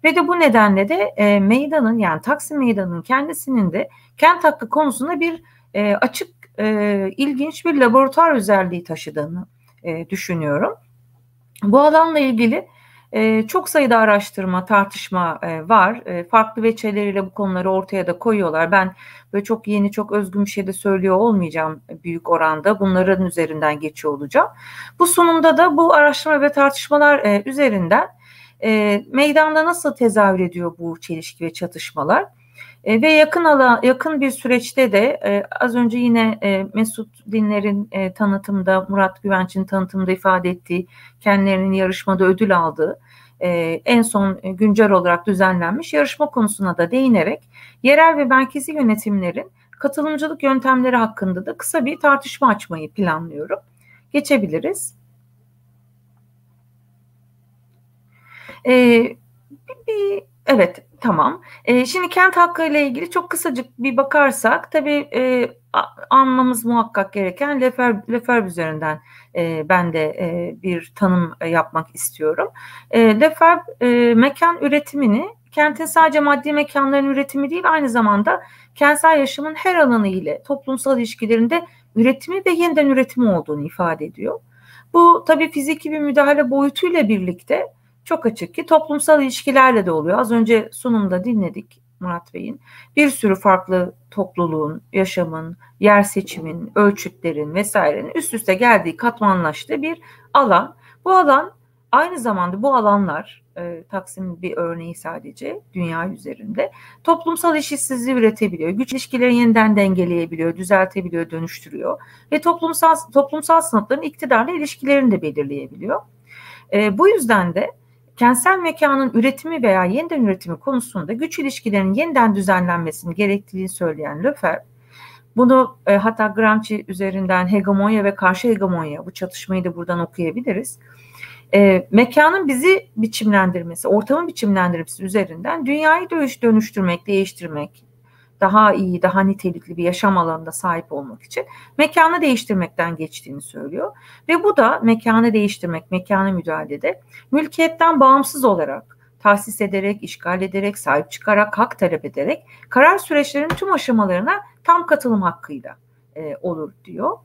Ve de bu nedenle de e, meydanın yani Taksim Meydanı'nın kendisinin de kent hakkı konusunda bir e, açık, e, ilginç bir laboratuvar özelliği taşıdığını e, düşünüyorum. Bu alanla ilgili e, çok sayıda araştırma, tartışma e, var. E, farklı veçeleriyle bu konuları ortaya da koyuyorlar. Ben böyle çok yeni, çok özgün bir şey de söylüyor olmayacağım büyük oranda. Bunların üzerinden geçiyor olacağım. Bu sunumda da bu araştırma ve tartışmalar e, üzerinden e, meydanda nasıl tezahür ediyor bu çelişki ve çatışmalar? E, ve yakın ala, yakın bir süreçte de e, az önce yine e, Mesut Dinler'in e, tanıtımda, Murat Güvenç'in tanıtımda ifade ettiği kendilerinin yarışmada ödül aldığı e, en son e, güncel olarak düzenlenmiş yarışma konusuna da değinerek yerel ve merkezi yönetimlerin katılımcılık yöntemleri hakkında da kısa bir tartışma açmayı planlıyorum. Geçebiliriz. E, bir, bir Evet, tamam. Eee, şimdi kent hakkı ile ilgili çok kısacık bir bakarsak tabii, eee, anmamız muhakkak gereken Lefer, Lefer üzerinden e, ben de e, bir tanım yapmak istiyorum. E, Lefer e, mekan üretimini kentin sadece maddi mekanların üretimi değil aynı zamanda kentsel yaşamın her alanı ile toplumsal ilişkilerinde üretimi ve yeniden üretimi olduğunu ifade ediyor. Bu tabii fiziki bir müdahale boyutuyla birlikte çok açık ki toplumsal ilişkilerle de oluyor. Az önce sunumda dinledik Murat Bey'in. Bir sürü farklı topluluğun, yaşamın, yer seçimin, ölçütlerin vesairenin üst üste geldiği, katmanlaştığı bir alan. Bu alan aynı zamanda bu alanlar e, Taksim bir örneği sadece dünya üzerinde toplumsal eşitsizliği üretebiliyor. Güç ilişkileri yeniden dengeleyebiliyor, düzeltebiliyor, dönüştürüyor ve toplumsal toplumsal sınıfların iktidarla ilişkilerini de belirleyebiliyor. E, bu yüzden de kentsel mekanın üretimi veya yeniden üretimi konusunda güç ilişkilerinin yeniden düzenlenmesini gerektiğini söyleyen Löfer, bunu e, hatta Gramsci üzerinden hegemonya ve karşı hegemonya bu çatışmayı da buradan okuyabiliriz. E, mekanın bizi biçimlendirmesi, ortamın biçimlendirmesi üzerinden dünyayı dönüştürmek, değiştirmek, daha iyi, daha nitelikli bir yaşam alanında sahip olmak için mekanı değiştirmekten geçtiğini söylüyor. Ve bu da mekanı değiştirmek, mekanı müdahalede mülkiyetten bağımsız olarak tahsis ederek, işgal ederek, sahip çıkarak, hak talep ederek karar süreçlerinin tüm aşamalarına tam katılım hakkıyla e, olur diyor.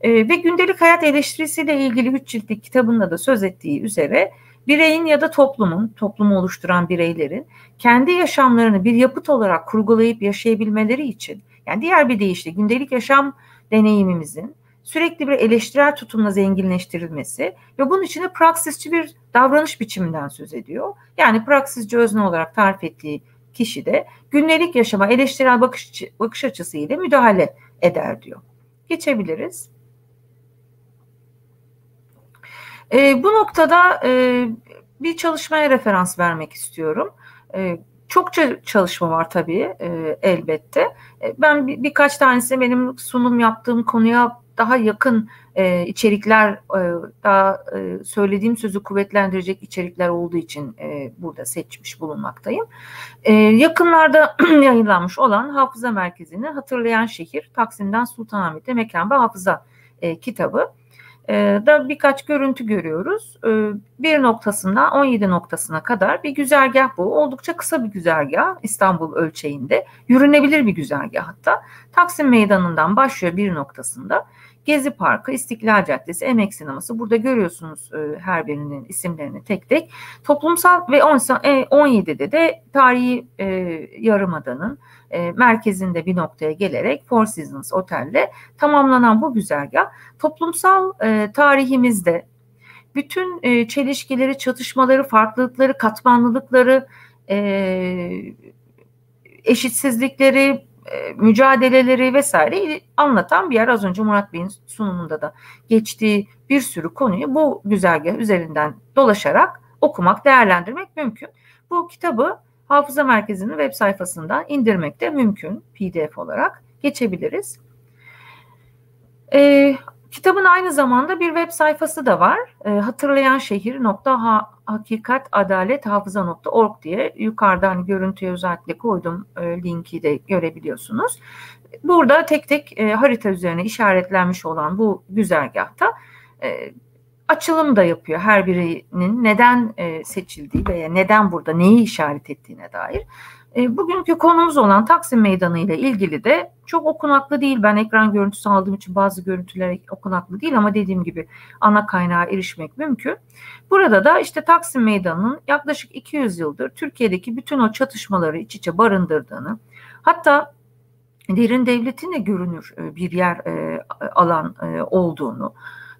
E, ve gündelik hayat eleştirisiyle ilgili üç ciltlik kitabında da söz ettiği üzere bireyin ya da toplumun, toplumu oluşturan bireylerin kendi yaşamlarını bir yapıt olarak kurgulayıp yaşayabilmeleri için, yani diğer bir deyişle gündelik yaşam deneyimimizin sürekli bir eleştirel tutumla zenginleştirilmesi ve bunun içinde praksisçi bir davranış biçiminden söz ediyor. Yani praksisçi özne olarak tarif ettiği kişi de gündelik yaşama eleştirel bakış, bakış açısı ile müdahale eder diyor. Geçebiliriz. E, bu noktada e, bir çalışmaya referans vermek istiyorum. E, çokça çalışma var tabii e, elbette. E, ben bir, birkaç tanesi benim sunum yaptığım konuya daha yakın e, içerikler, e, daha e, söylediğim sözü kuvvetlendirecek içerikler olduğu için e, burada seçmiş bulunmaktayım. E, yakınlarda yayınlanmış olan Hafıza Merkezi'ni hatırlayan şehir Taksim'den Sultanahmet'e Mekan ve Hafıza e, kitabı da birkaç görüntü görüyoruz. E, bir noktasından 17 noktasına kadar bir güzergah bu. Oldukça kısa bir güzergah İstanbul ölçeğinde. Yürünebilir bir güzergah hatta. Taksim Meydanı'ndan başlıyor bir noktasında. Gezi Parkı, İstiklal Caddesi, Emek Sineması. Burada görüyorsunuz e, her birinin isimlerini tek tek. Toplumsal ve 17'de e, de tarihi e, Yarımada'nın e, merkezinde bir noktaya gelerek Four Seasons Otel'le tamamlanan bu güzergah toplumsal tarihimizde bütün çelişkileri, çatışmaları, farklılıkları, katmanlılıkları, eşitsizlikleri, mücadeleleri vesaire anlatan bir yer. Az önce Murat Bey'in sunumunda da geçtiği bir sürü konuyu bu güzergah üzerinden dolaşarak okumak, değerlendirmek mümkün. Bu kitabı Hafıza Merkezi'nin web sayfasından indirmek de mümkün PDF olarak. Geçebiliriz. Ee, kitabın aynı zamanda bir web sayfası da var. Ee, hatırlayan şehir nokta hakikat adalet hafıza.org diye yukarıdan görüntüye özellikle koydum e, linki de görebiliyorsunuz. Burada tek tek e, harita üzerine işaretlenmiş olan bu güzergahta e, açılım da yapıyor her birinin neden e, seçildiği veya neden burada neyi işaret ettiğine dair. E, bugünkü konumuz olan Taksim Meydanı ile ilgili de çok okunaklı değil. Ben ekran görüntüsü aldığım için bazı görüntüler okunaklı değil ama dediğim gibi ana kaynağa erişmek mümkün. Burada da işte Taksim Meydanı'nın yaklaşık 200 yıldır Türkiye'deki bütün o çatışmaları iç içe barındırdığını, hatta derin devletin de görünür e, bir yer e, alan e, olduğunu,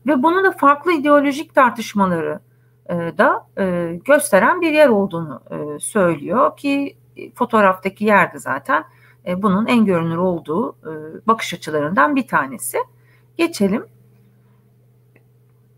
ve bunun da farklı ideolojik tartışmaları da gösteren bir yer olduğunu söylüyor ki fotoğraftaki yerde zaten e, bunun en görünür olduğu e, bakış açılarından bir tanesi. Geçelim.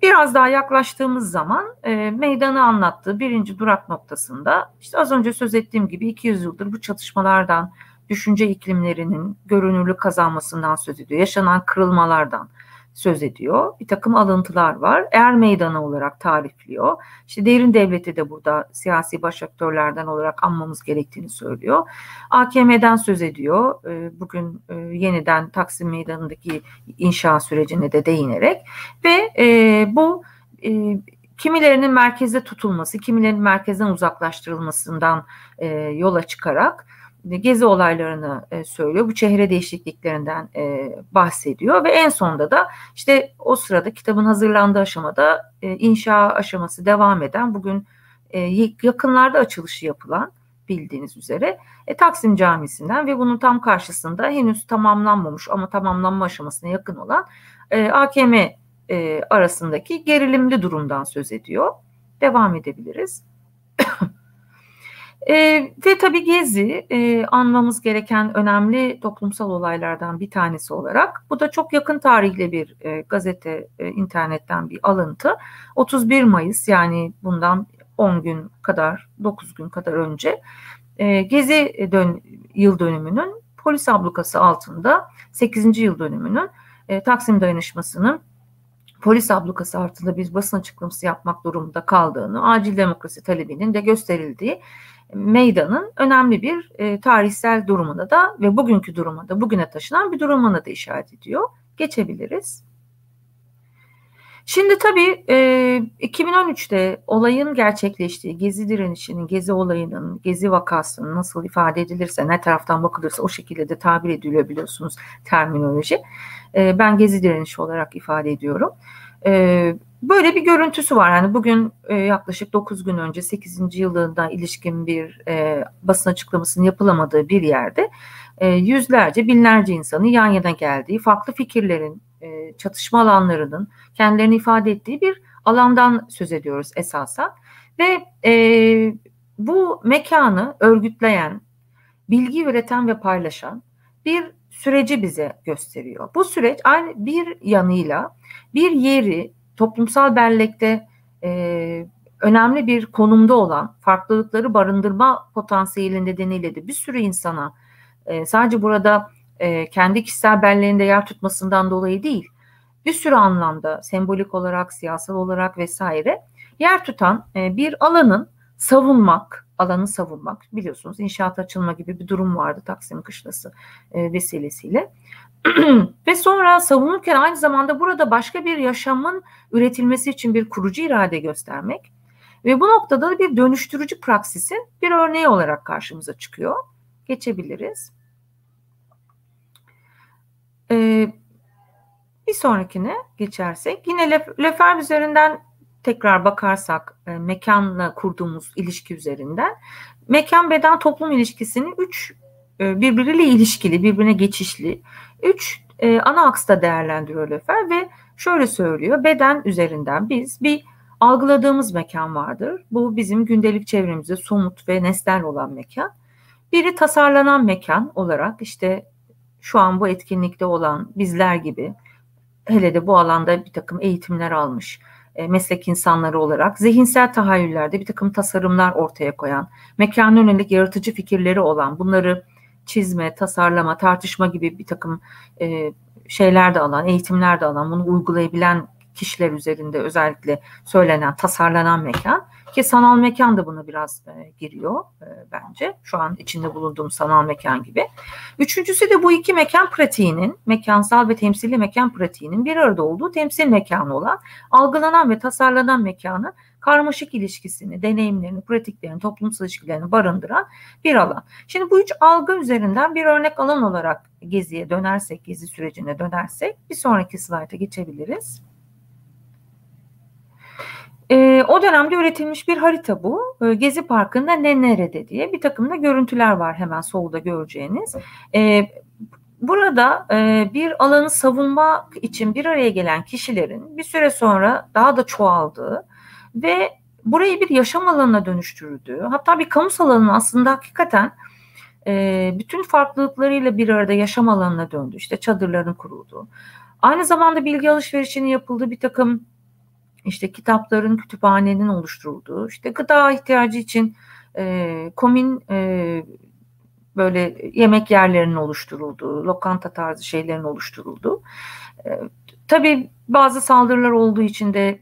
Biraz daha yaklaştığımız zaman e, meydanı anlattığı birinci durak noktasında işte az önce söz ettiğim gibi 200 yıldır bu çatışmalardan, düşünce iklimlerinin görünürlük kazanmasından söz ediyor. Yaşanan kırılmalardan, söz ediyor. Bir takım alıntılar var. Er meydanı olarak tarifliyor. İşte derin devleti de burada siyasi baş aktörlerden olarak anmamız gerektiğini söylüyor. AKM'den söz ediyor. Ee, bugün e, yeniden Taksim Meydanı'ndaki inşa sürecine de değinerek ve e, bu e, kimilerinin merkezde tutulması, kimilerinin merkezden uzaklaştırılmasından yola çıkarak gezi olaylarını e, söylüyor. Bu çehre değişikliklerinden e, bahsediyor ve en sonunda da işte o sırada kitabın hazırlandığı aşamada e, inşa aşaması devam eden bugün e, yakınlarda açılışı yapılan bildiğiniz üzere e, Taksim Camisi'nden ve bunun tam karşısında henüz tamamlanmamış ama tamamlanma aşamasına yakın olan e, AKM e, arasındaki gerilimli durumdan söz ediyor. Devam edebiliriz. E, ve tabii Gezi e, anmamız gereken önemli toplumsal olaylardan bir tanesi olarak bu da çok yakın tarihli bir e, gazete e, internetten bir alıntı. 31 Mayıs yani bundan 10 gün kadar 9 gün kadar önce e, Gezi dön, yıl dönümünün polis ablukası altında 8. yıl dönümünün e, Taksim Dayanışması'nın polis ablukası altında bir basın açıklaması yapmak durumunda kaldığını, acil demokrasi talebinin de gösterildiği meydanın önemli bir e, tarihsel durumuna da ve bugünkü durumuna bugüne taşınan bir durumuna da işaret ediyor. Geçebiliriz. Şimdi tabii e, 2013'te olayın gerçekleştiği, Gezi direnişinin, Gezi olayının, Gezi vakasının nasıl ifade edilirse, ne taraftan bakılırsa o şekilde de tabir ediliyor biliyorsunuz terminoloji. E, ben Gezi direnişi olarak ifade ediyorum. E, Böyle bir görüntüsü var. Yani bugün e, yaklaşık 9 gün önce 8. yılında ilişkin bir e, basın açıklamasının yapılamadığı bir yerde e, yüzlerce, binlerce insanın yan yana geldiği, farklı fikirlerin, e, çatışma alanlarının kendilerini ifade ettiği bir alandan söz ediyoruz esasa. Ve e, bu mekanı örgütleyen, bilgi üreten ve paylaşan bir süreci bize gösteriyor. Bu süreç aynı bir yanıyla bir yeri toplumsal bellekte e, önemli bir konumda olan farklılıkları barındırma potansiyeli nedeniyle de bir sürü insana e, sadece burada e, kendi kişisel belleğinde yer tutmasından dolayı değil bir sürü anlamda sembolik olarak siyasal olarak vesaire yer tutan e, bir alanın savunmak alanı savunmak biliyorsunuz inşaat açılma gibi bir durum vardı Taksim Kışlası e, vesilesiyle ve sonra savunurken aynı zamanda burada başka bir yaşamın üretilmesi için bir kurucu irade göstermek ve bu noktada bir dönüştürücü praksisin bir örneği olarak karşımıza çıkıyor. Geçebiliriz. Ee, bir sonrakine geçersek yine Lefebvre üzerinden tekrar bakarsak e, mekanla kurduğumuz ilişki üzerinden mekan beden toplum ilişkisini üç e, birbiriyle ilişkili, birbirine geçişli üç e, ana aksta değerlendiriyor Löfer ve şöyle söylüyor. Beden üzerinden biz bir algıladığımız mekan vardır. Bu bizim gündelik çevremizde somut ve nesnel olan mekan. Biri tasarlanan mekan olarak işte şu an bu etkinlikte olan bizler gibi hele de bu alanda bir takım eğitimler almış meslek insanları olarak zihinsel tahayyüllerde bir takım tasarımlar ortaya koyan, mekan yönelik yaratıcı fikirleri olan, bunları çizme, tasarlama, tartışma gibi bir takım e, şeyler de alan, eğitimler de alan, bunu uygulayabilen kişiler üzerinde özellikle söylenen, tasarlanan mekan ki sanal mekan da buna biraz e, giriyor e, bence. Şu an içinde bulunduğum sanal mekan gibi. Üçüncüsü de bu iki mekan pratiğinin, mekansal ve temsili mekan pratiğinin bir arada olduğu temsil mekanı olan algılanan ve tasarlanan mekanı karmaşık ilişkisini, deneyimlerini, pratiklerini, toplumsal ilişkilerini barındıran bir alan. Şimdi bu üç algı üzerinden bir örnek alan olarak Gezi'ye dönersek, Gezi sürecine dönersek bir sonraki slayta geçebiliriz. E, o dönemde üretilmiş bir harita bu. E, Gezi Parkı'nda ne nerede diye bir takım da görüntüler var hemen solda göreceğiniz. E, burada e, bir alanı savunmak için bir araya gelen kişilerin bir süre sonra daha da çoğaldığı ve burayı bir yaşam alanına dönüştürdüğü hatta bir kamusal alanın aslında hakikaten e, bütün farklılıklarıyla bir arada yaşam alanına döndü. İşte çadırların kurulduğu. Aynı zamanda bilgi alışverişinin yapıldığı bir takım işte kitapların kütüphanenin oluşturulduğu, işte gıda ihtiyacı için e, komin e, böyle yemek yerlerinin oluşturulduğu, lokanta tarzı şeylerin oluşturulduğu, e, tabii bazı saldırılar olduğu için de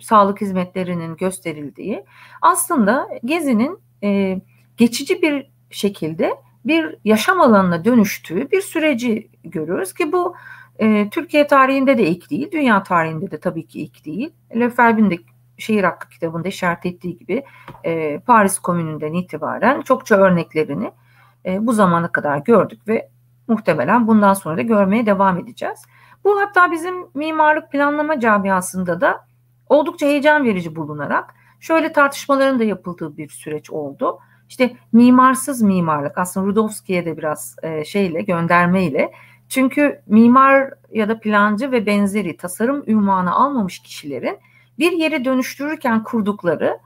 sağlık hizmetlerinin gösterildiği aslında Gezi'nin e, geçici bir şekilde bir yaşam alanına dönüştüğü bir süreci görüyoruz ki bu e, Türkiye tarihinde de ilk değil, dünya tarihinde de tabii ki ilk değil. Lefebvre'nin de şehir hakkı kitabında işaret ettiği gibi e, Paris Komünü'nden itibaren çokça örneklerini e, bu zamana kadar gördük ve muhtemelen bundan sonra da görmeye devam edeceğiz. Bu hatta bizim mimarlık planlama camiasında da oldukça heyecan verici bulunarak şöyle tartışmaların da yapıldığı bir süreç oldu. İşte mimarsız mimarlık aslında Rudolfski'ye de biraz e, şeyle göndermeyle çünkü mimar ya da plancı ve benzeri tasarım ünvanı almamış kişilerin bir yeri dönüştürürken kurdukları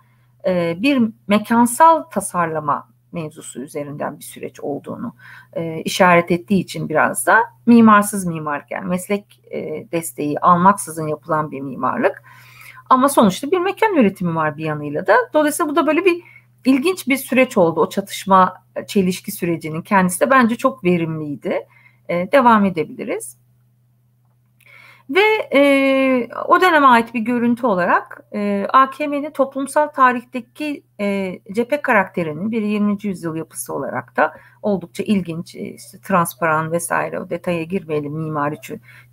e, bir mekansal tasarlama mevzusu üzerinden bir süreç olduğunu e, işaret ettiği için biraz da mimarsız mimarlık yani meslek e, desteği almaksızın yapılan bir mimarlık. Ama sonuçta bir mekan üretimi var bir yanıyla da. Dolayısıyla bu da böyle bir ilginç bir süreç oldu. O çatışma çelişki sürecinin kendisi de bence çok verimliydi. E, devam edebiliriz. Ve e, o döneme ait bir görüntü olarak e, AKM'nin toplumsal tarihteki e, cephe karakterinin bir 20. yüzyıl yapısı olarak da oldukça ilginç, e, işte, transparan vesaire o detaya girmeyelim mimari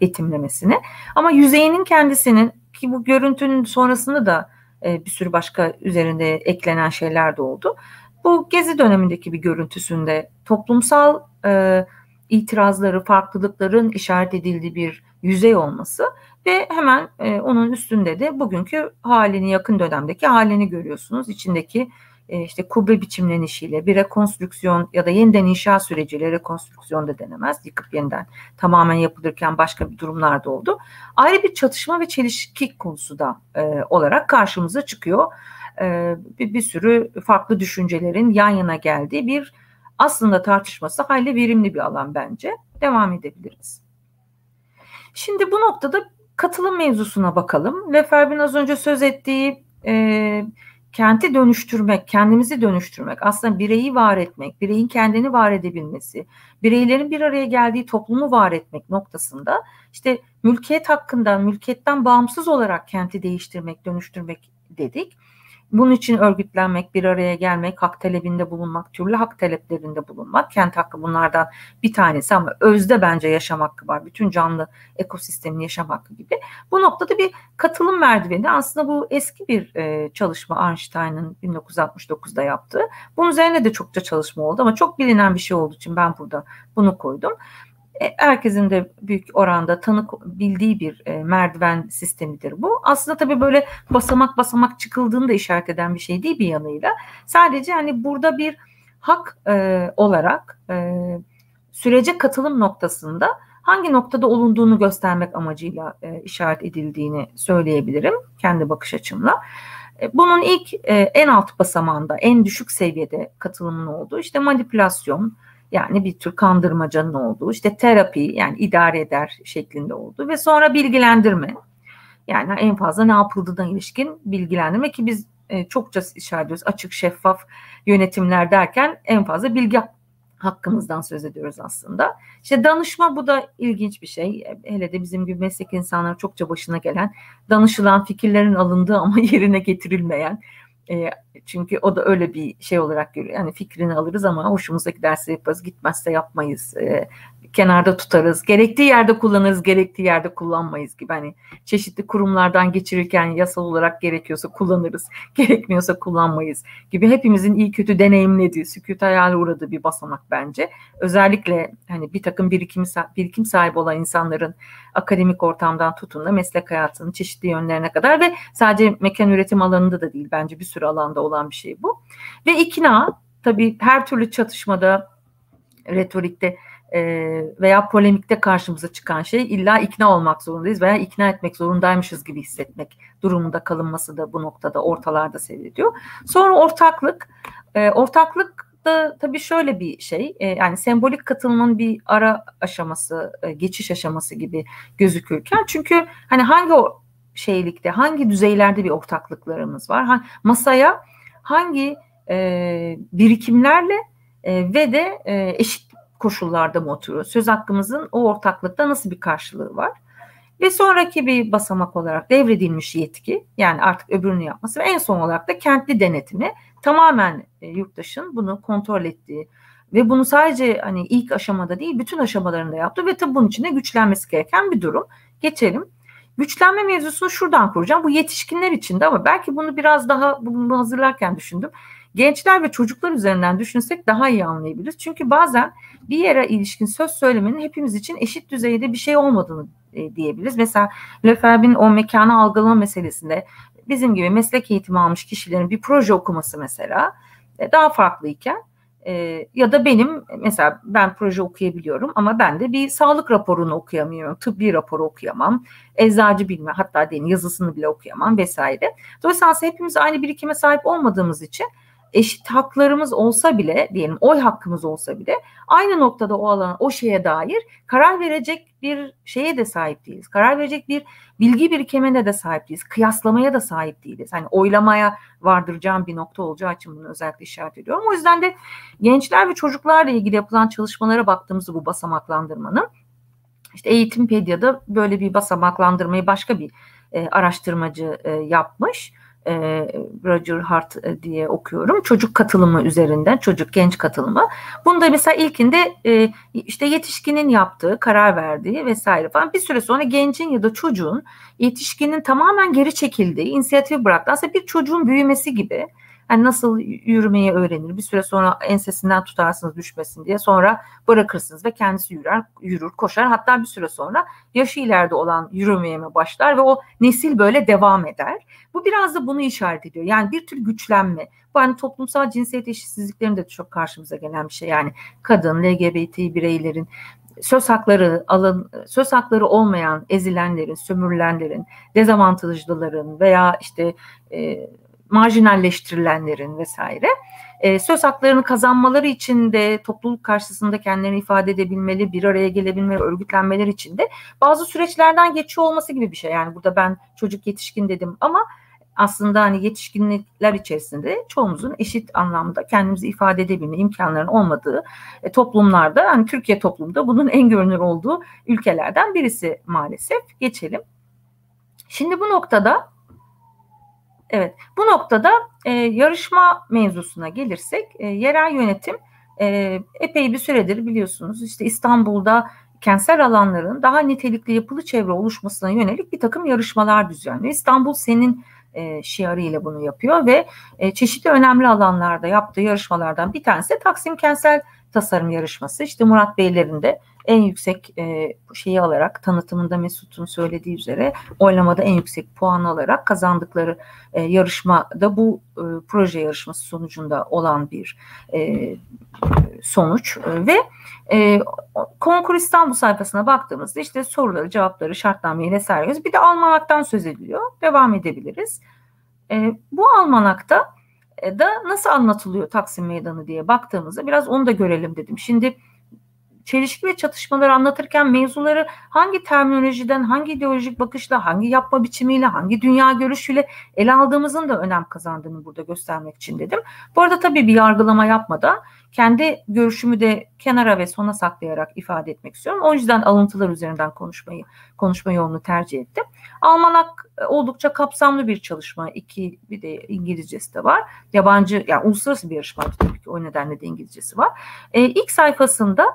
betimlemesine. Ama yüzeyinin kendisinin ki bu görüntünün sonrasında da e, bir sürü başka üzerinde eklenen şeyler de oldu. Bu gezi dönemindeki bir görüntüsünde toplumsal e, itirazları, farklılıkların işaret edildiği bir yüzey olması ve hemen e, onun üstünde de bugünkü halini yakın dönemdeki halini görüyorsunuz. İçindeki e, işte kubbe biçimlenişiyle bir rekonstrüksiyon ya da yeniden inşa süreciyle rekonstrüksiyon da denemez. Yıkıp yeniden tamamen yapılırken başka bir durumlar da oldu. Ayrı bir çatışma ve çelişki konusu da e, olarak karşımıza çıkıyor. E, bir, bir sürü farklı düşüncelerin yan yana geldiği bir aslında tartışması hayli verimli bir alan bence. Devam edebiliriz. Şimdi bu noktada katılım mevzusuna bakalım. Lefebvre'nin az önce söz ettiği e, kenti dönüştürmek, kendimizi dönüştürmek, aslında bireyi var etmek, bireyin kendini var edebilmesi, bireylerin bir araya geldiği toplumu var etmek noktasında işte mülkiyet hakkından, mülkiyetten bağımsız olarak kenti değiştirmek, dönüştürmek dedik. Bunun için örgütlenmek, bir araya gelmek, hak talebinde bulunmak, türlü hak taleplerinde bulunmak. Kent hakkı bunlardan bir tanesi ama özde bence yaşam hakkı var. Bütün canlı ekosistemin yaşam hakkı gibi. Bu noktada bir katılım merdiveni aslında bu eski bir e, çalışma Einstein'ın 1969'da yaptığı. Bunun üzerine de çokça çalışma oldu ama çok bilinen bir şey olduğu için ben burada bunu koydum. E, herkesin de büyük oranda tanık bildiği bir e, merdiven sistemidir bu. Aslında tabii böyle basamak basamak çıkıldığını da işaret eden bir şey değil bir yanıyla. Sadece hani burada bir hak e, olarak e, sürece katılım noktasında hangi noktada olunduğunu göstermek amacıyla e, işaret edildiğini söyleyebilirim kendi bakış açımla. E, bunun ilk en alt basamağında, en düşük seviyede katılımın olduğu işte manipülasyon, yani bir tür kandırmacanın olduğu işte terapi yani idare eder şeklinde oldu ve sonra bilgilendirme yani en fazla ne yapıldığına ilişkin bilgilendirme ki biz e, çokça işaret ediyoruz açık şeffaf yönetimler derken en fazla bilgi hakkımızdan söz ediyoruz aslında. İşte danışma bu da ilginç bir şey. Hele de bizim gibi meslek insanları çokça başına gelen danışılan fikirlerin alındığı ama yerine getirilmeyen e, çünkü o da öyle bir şey olarak görüyor. Yani fikrini alırız ama hoşumuza giderse yaparız, gitmezse yapmayız. E, kenarda tutarız. Gerektiği yerde kullanırız, gerektiği yerde kullanmayız gibi. Hani çeşitli kurumlardan geçirirken yasal olarak gerekiyorsa kullanırız, gerekmiyorsa kullanmayız gibi hepimizin iyi kötü deneyimlediği, sükut hayal uğradığı bir basamak bence. Özellikle hani bir takım birikim, birikim sahibi olan insanların akademik ortamdan tutun da meslek hayatının çeşitli yönlerine kadar ve sadece mekan üretim alanında da değil bence bir sürü alanda olan bir şey bu. Ve ikna tabii her türlü çatışmada retorikte e, veya polemikte karşımıza çıkan şey illa ikna olmak zorundayız veya ikna etmek zorundaymışız gibi hissetmek durumunda kalınması da bu noktada ortalarda seyrediyor. Sonra ortaklık, e, ortaklık da tabii şöyle bir şey e, yani sembolik katılımın bir ara aşaması, e, geçiş aşaması gibi gözükürken çünkü hani hangi o şeylikte, hangi düzeylerde bir ortaklıklarımız var? Ha, masaya hangi e, birikimlerle e, ve de e, eşit koşullarda mı oturuyor? Söz hakkımızın o ortaklıkta nasıl bir karşılığı var? Ve sonraki bir basamak olarak devredilmiş yetki yani artık öbürünü yapması ve en son olarak da kentli denetimi tamamen e, yurttaşın bunu kontrol ettiği ve bunu sadece hani ilk aşamada değil bütün aşamalarında yaptı ve tabii bunun için de güçlenmesi gereken bir durum. Geçelim. Güçlenme mevzusunu şuradan kuracağım. Bu yetişkinler için de ama belki bunu biraz daha bunu hazırlarken düşündüm. Gençler ve çocuklar üzerinden düşünsek daha iyi anlayabiliriz. Çünkü bazen bir yere ilişkin söz söylemenin hepimiz için eşit düzeyde bir şey olmadığını e, diyebiliriz. Mesela Lefebvre'nin o mekanı algılama meselesinde bizim gibi meslek eğitimi almış kişilerin bir proje okuması mesela e, daha farklıyken e, ya da benim mesela ben proje okuyabiliyorum ama ben de bir sağlık raporunu okuyamıyorum, tıbbi raporu okuyamam, eczacı bilme hatta deyin yazısını bile okuyamam vesaire. Dolayısıyla hepimiz aynı birikime sahip olmadığımız için eşit haklarımız olsa bile diyelim oy hakkımız olsa bile aynı noktada o alan o şeye dair karar verecek bir şeye de sahip değiliz. Karar verecek bir bilgi birikimine de sahip değiliz. Kıyaslamaya da sahip değiliz. Hani oylamaya vardıracağım bir nokta olacağı için bunu özellikle işaret ediyorum. O yüzden de gençler ve çocuklarla ilgili yapılan çalışmalara baktığımızda bu basamaklandırmanın işte Eğitimpedia'da böyle bir basamaklandırmayı başka bir e, araştırmacı e, yapmış e, Roger Hart e, diye okuyorum. Çocuk katılımı üzerinden, çocuk genç katılımı. Bunda mesela ilkinde e, işte yetişkinin yaptığı, karar verdiği vesaire falan bir süre sonra gencin ya da çocuğun yetişkinin tamamen geri çekildiği, inisiyatif bıraktığı aslında bir çocuğun büyümesi gibi yani nasıl yürümeyi öğrenir. Bir süre sonra ensesinden tutarsınız düşmesin diye. Sonra bırakırsınız ve kendisi yürür, yürür, koşar. Hatta bir süre sonra yaşı ileride olan yürümeye başlar ve o nesil böyle devam eder. Bu biraz da bunu işaret ediyor. Yani bir tür güçlenme. Bu hani toplumsal cinsiyet eşitsizliklerinde de çok karşımıza gelen bir şey. Yani kadın, LGBT bireylerin söz hakları alın söz hakları olmayan ezilenlerin, sömürülenlerin, dezavantajlıların veya işte e, marjinalleştirilenlerin vesaire e, söz haklarını kazanmaları için de topluluk karşısında kendilerini ifade edebilmeli, bir araya gelebilmeli, örgütlenmeleri için de bazı süreçlerden geçiyor olması gibi bir şey. Yani burada ben çocuk yetişkin dedim ama aslında hani yetişkinlikler içerisinde çoğumuzun eşit anlamda kendimizi ifade edebilme imkanlarının olmadığı e, toplumlarda hani Türkiye toplumda bunun en görünür olduğu ülkelerden birisi maalesef. Geçelim. Şimdi bu noktada Evet, bu noktada e, yarışma mevzusuna gelirsek, e, yerel yönetim e, epey bir süredir biliyorsunuz işte İstanbul'da kentsel alanların daha nitelikli yapılı çevre oluşmasına yönelik bir takım yarışmalar düzenliyor. İstanbul senin e, şiarıyla bunu yapıyor ve e, çeşitli önemli alanlarda yaptığı yarışmalardan bir tanesi Taksim Kentsel Tasarım Yarışması. İşte Murat Beylerin de en yüksek e, şeyi alarak tanıtımında Mesut'un söylediği üzere oylamada en yüksek puan alarak kazandıkları e, yarışmada bu e, proje yarışması sonucunda olan bir e, sonuç e, ve e, Konkur İstanbul sayfasına baktığımızda işte soruları, cevapları, şartnameyi vesaire bir de almanaktan söz ediliyor. Devam edebiliriz. E, bu almanakta e, da nasıl anlatılıyor Taksim Meydanı diye baktığımızda biraz onu da görelim dedim. Şimdi çelişki ve çatışmaları anlatırken mevzuları hangi terminolojiden, hangi ideolojik bakışla, hangi yapma biçimiyle, hangi dünya görüşüyle ele aldığımızın da önem kazandığını burada göstermek için dedim. Bu arada tabii bir yargılama yapmadan kendi görüşümü de kenara ve sona saklayarak ifade etmek istiyorum. O yüzden alıntılar üzerinden konuşmayı, konuşma yolunu tercih ettim. Almanak e, oldukça kapsamlı bir çalışma. İki bir de İngilizcesi de var. Yabancı yani uluslararası bir yarışma tabii ki o nedenle de İngilizcesi var. Ee, ilk sayfasında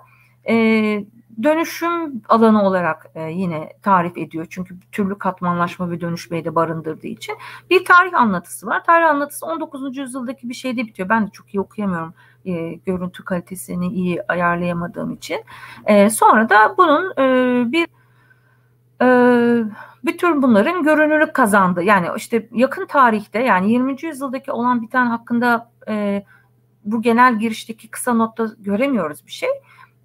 e, dönüşüm alanı olarak e, yine tarif ediyor. Çünkü türlü katmanlaşma ve dönüşmeyi de barındırdığı için. Bir tarih anlatısı var. Tarih anlatısı 19. yüzyıldaki bir şeyde bitiyor. Ben de çok iyi okuyamıyorum e, görüntü kalitesini iyi ayarlayamadığım için. E, sonra da bunun e, bir e, bütün bunların görünürlük kazandı. Yani işte yakın tarihte yani 20. yüzyıldaki olan bir tane hakkında e, bu genel girişteki kısa notta göremiyoruz bir şey.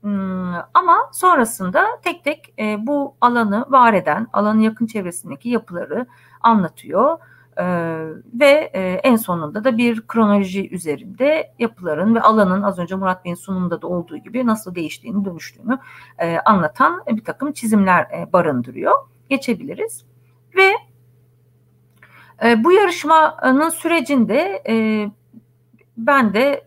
Hmm, ama sonrasında tek tek e, bu alanı var eden, alanın yakın çevresindeki yapıları anlatıyor. E, ve e, en sonunda da bir kronoloji üzerinde yapıların ve alanın az önce Murat Bey'in sunumunda da olduğu gibi nasıl değiştiğini, dönüştüğünü anlatan bir takım çizimler barındırıyor. Geçebiliriz. Ve bu yarışmanın sürecinde ben de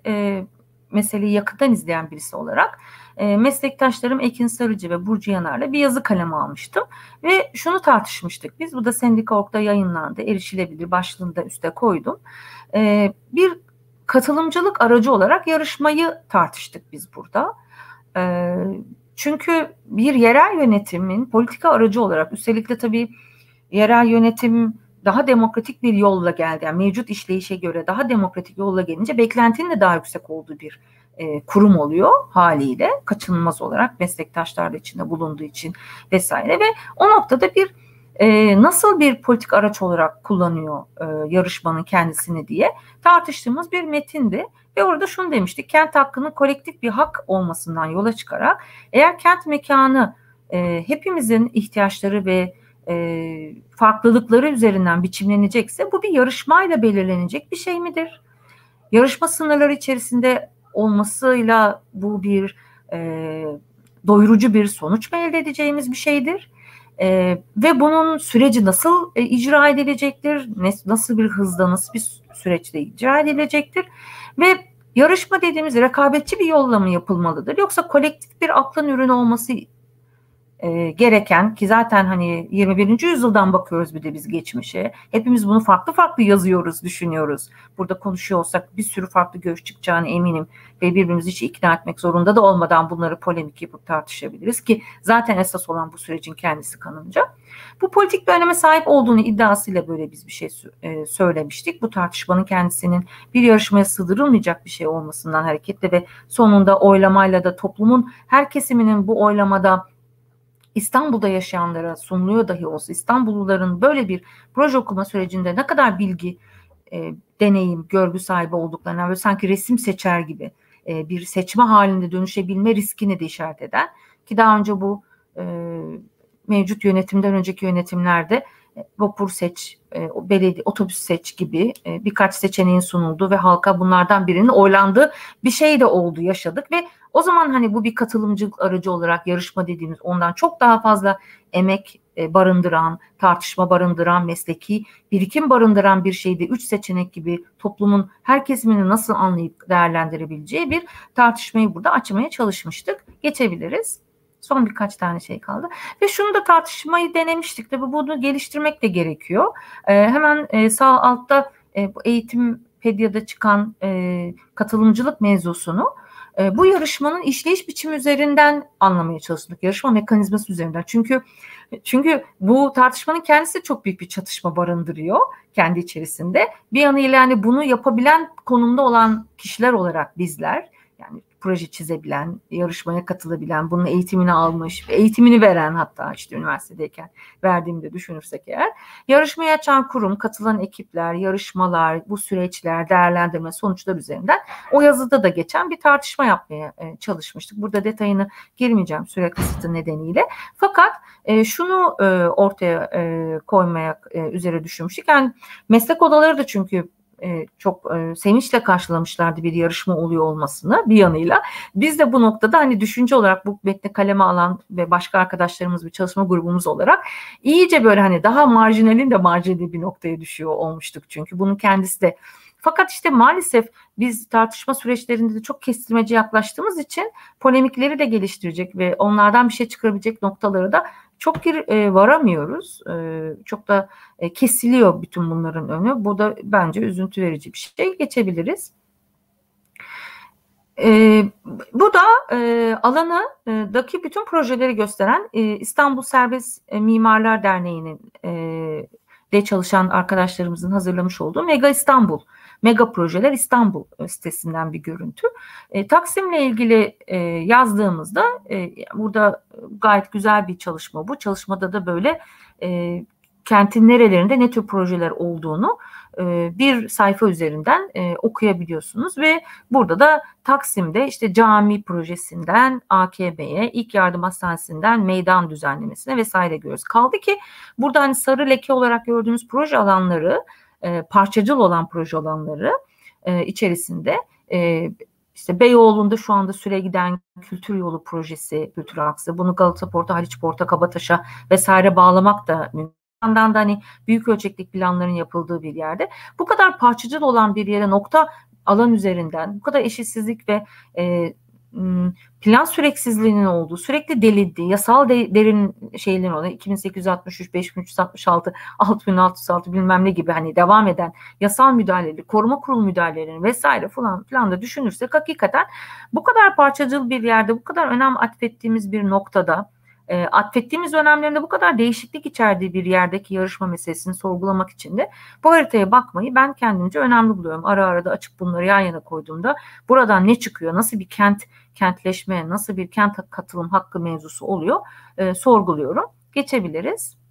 meseleyi yakından izleyen birisi olarak e, meslektaşlarım Ekin Sarıcı ve Burcu Yanar'la bir yazı kalemi almıştım. Ve şunu tartışmıştık biz. Bu da Sendika.org'da yayınlandı. Erişilebilir başlığında üste koydum. E, bir katılımcılık aracı olarak yarışmayı tartıştık biz burada. E, çünkü bir yerel yönetimin politika aracı olarak üstelik de tabii yerel yönetim daha demokratik bir yolla geldi. Yani mevcut işleyişe göre daha demokratik yolla gelince beklentinin de daha yüksek olduğu bir e, kurum oluyor haliyle kaçınılmaz olarak meslektaşlar da içinde bulunduğu için vesaire ve o noktada bir e, nasıl bir politik araç olarak kullanıyor e, yarışmanın kendisini diye tartıştığımız bir metindi. Ve orada şunu demiştik, kent hakkının kolektif bir hak olmasından yola çıkarak eğer kent mekanı hepimizin ihtiyaçları ve farklılıkları üzerinden biçimlenecekse bu bir yarışmayla belirlenecek bir şey midir? Yarışma sınırları içerisinde olmasıyla bu bir e, doyurucu bir sonuç mu elde edeceğimiz bir şeydir? E, ve bunun süreci nasıl e, icra edilecektir? Nasıl bir hızda, nasıl bir süreçte icra edilecektir? Ve yarışma dediğimiz rekabetçi bir yolla mı yapılmalıdır? Yoksa kolektif bir aklın ürünü olması e, gereken ki zaten hani 21. yüzyıldan bakıyoruz bir de biz geçmişe. Hepimiz bunu farklı farklı yazıyoruz, düşünüyoruz. Burada konuşuyor olsak bir sürü farklı görüş çıkacağını eminim ve birbirimizi hiç ikna etmek zorunda da olmadan bunları polemik yapıp tartışabiliriz ki zaten esas olan bu sürecin kendisi kanınca. Bu politik bir öneme sahip olduğunu iddiasıyla böyle biz bir şey e, söylemiştik. Bu tartışmanın kendisinin bir yarışmaya sığdırılmayacak bir şey olmasından hareketle ve sonunda oylamayla da toplumun her kesiminin bu oylamada İstanbul'da yaşayanlara sunuluyor dahi olsa İstanbulluların böyle bir proje okuma sürecinde ne kadar bilgi, e, deneyim, görgü sahibi olduklarına böyle sanki resim seçer gibi e, bir seçme halinde dönüşebilme riskini de işaret eden ki daha önce bu e, mevcut yönetimden önceki yönetimlerde vapur seç, e, belediye otobüs seç gibi e, birkaç seçeneğin sunuldu ve halka bunlardan birinin oylandığı bir şey de oldu yaşadık ve o zaman hani bu bir katılımcılık aracı olarak yarışma dediğimiz ondan çok daha fazla emek barındıran, tartışma barındıran, mesleki birikim barındıran bir şeydi. Üç seçenek gibi toplumun her kesimini nasıl anlayıp değerlendirebileceği bir tartışmayı burada açmaya çalışmıştık. Geçebiliriz. Son birkaç tane şey kaldı. Ve şunu da tartışmayı denemiştik. Tabii bunu geliştirmek de gerekiyor. E, hemen e, sağ altta e, bu Eğitimpedia'da çıkan e, katılımcılık mevzusunu e, bu yarışmanın işleyiş biçimi üzerinden anlamaya çalıştık. Yarışma mekanizması üzerinden. Çünkü çünkü bu tartışmanın kendisi çok büyük bir çatışma barındırıyor kendi içerisinde. Bir yanıyla yani bunu yapabilen konumda olan kişiler olarak bizler yani proje çizebilen, yarışmaya katılabilen, bunun eğitimini almış, eğitimini veren hatta işte üniversitedeyken verdiğimde düşünürsek eğer, yarışmaya açan kurum, katılan ekipler, yarışmalar, bu süreçler, değerlendirme sonuçlar üzerinden o yazıda da geçen bir tartışma yapmaya e, çalışmıştık. Burada detayını girmeyeceğim süre kısıtı nedeniyle. Fakat e, şunu e, ortaya koymaya üzere düşünmüştük. Yani meslek odaları da çünkü e, çok e, sevinçle karşılamışlardı bir yarışma oluyor olmasını bir yanıyla. Biz de bu noktada hani düşünce olarak bu metni kaleme alan ve başka arkadaşlarımız bir çalışma grubumuz olarak iyice böyle hani daha marjinalin de marjinali bir noktaya düşüyor olmuştuk çünkü bunun kendisi de fakat işte maalesef biz tartışma süreçlerinde de çok kestirmeci yaklaştığımız için polemikleri de geliştirecek ve onlardan bir şey çıkarabilecek noktaları da çok gir, e, varamıyoruz. E, çok da e, kesiliyor bütün bunların önü. Bu da bence üzüntü verici bir şey. Geçebiliriz. E, bu da e, alanıdaki bütün projeleri gösteren e, İstanbul Serbest e, Mimarlar Derneği'nin e, de çalışan arkadaşlarımızın hazırlamış olduğu Mega İstanbul Mega Projeler İstanbul e, sitesinden bir görüntü. E, Taksim'le ilgili e, yazdığımızda e, burada gayet güzel bir çalışma bu. Çalışmada da böyle e, kentin nerelerinde ne tür projeler olduğunu e, bir sayfa üzerinden e, okuyabiliyorsunuz ve burada da Taksim'de işte cami projesinden AKB'ye, ilk yardım hastanesinden meydan düzenlemesine vesaire görüyoruz. Kaldı ki burada hani sarı leke olarak gördüğünüz proje alanları e, parçacıl olan proje alanları e, içerisinde e, işte Beyoğlu'nda şu anda süre giden kültür yolu projesi, kültür aksı. Bunu Galata Port'a, Haliç Port'a, Kabataş'a vesaire bağlamak da mümkün yandan da hani büyük ölçekli planların yapıldığı bir yerde bu kadar parçacıl olan bir yere nokta alan üzerinden bu kadar eşitsizlik ve e, plan süreksizliğinin olduğu, sürekli delildiği, yasal de, derin şeylerin olduğu 2863, 5366, 6606 bilmem ne gibi hani devam eden yasal müdahaleleri, koruma kurulu müdahalelerini vesaire falan filan da düşünürsek hakikaten bu kadar parçacıl bir yerde, bu kadar önem atfettiğimiz bir noktada e, atfettiğimiz dönemlerinde bu kadar değişiklik içerdiği bir yerdeki yarışma meselesini sorgulamak için de bu haritaya bakmayı ben kendimce önemli buluyorum. Ara ara da açıp bunları yan yana koyduğumda buradan ne çıkıyor, nasıl bir kent kentleşme, nasıl bir kent katılım hakkı mevzusu oluyor e, sorguluyorum. Geçebiliriz.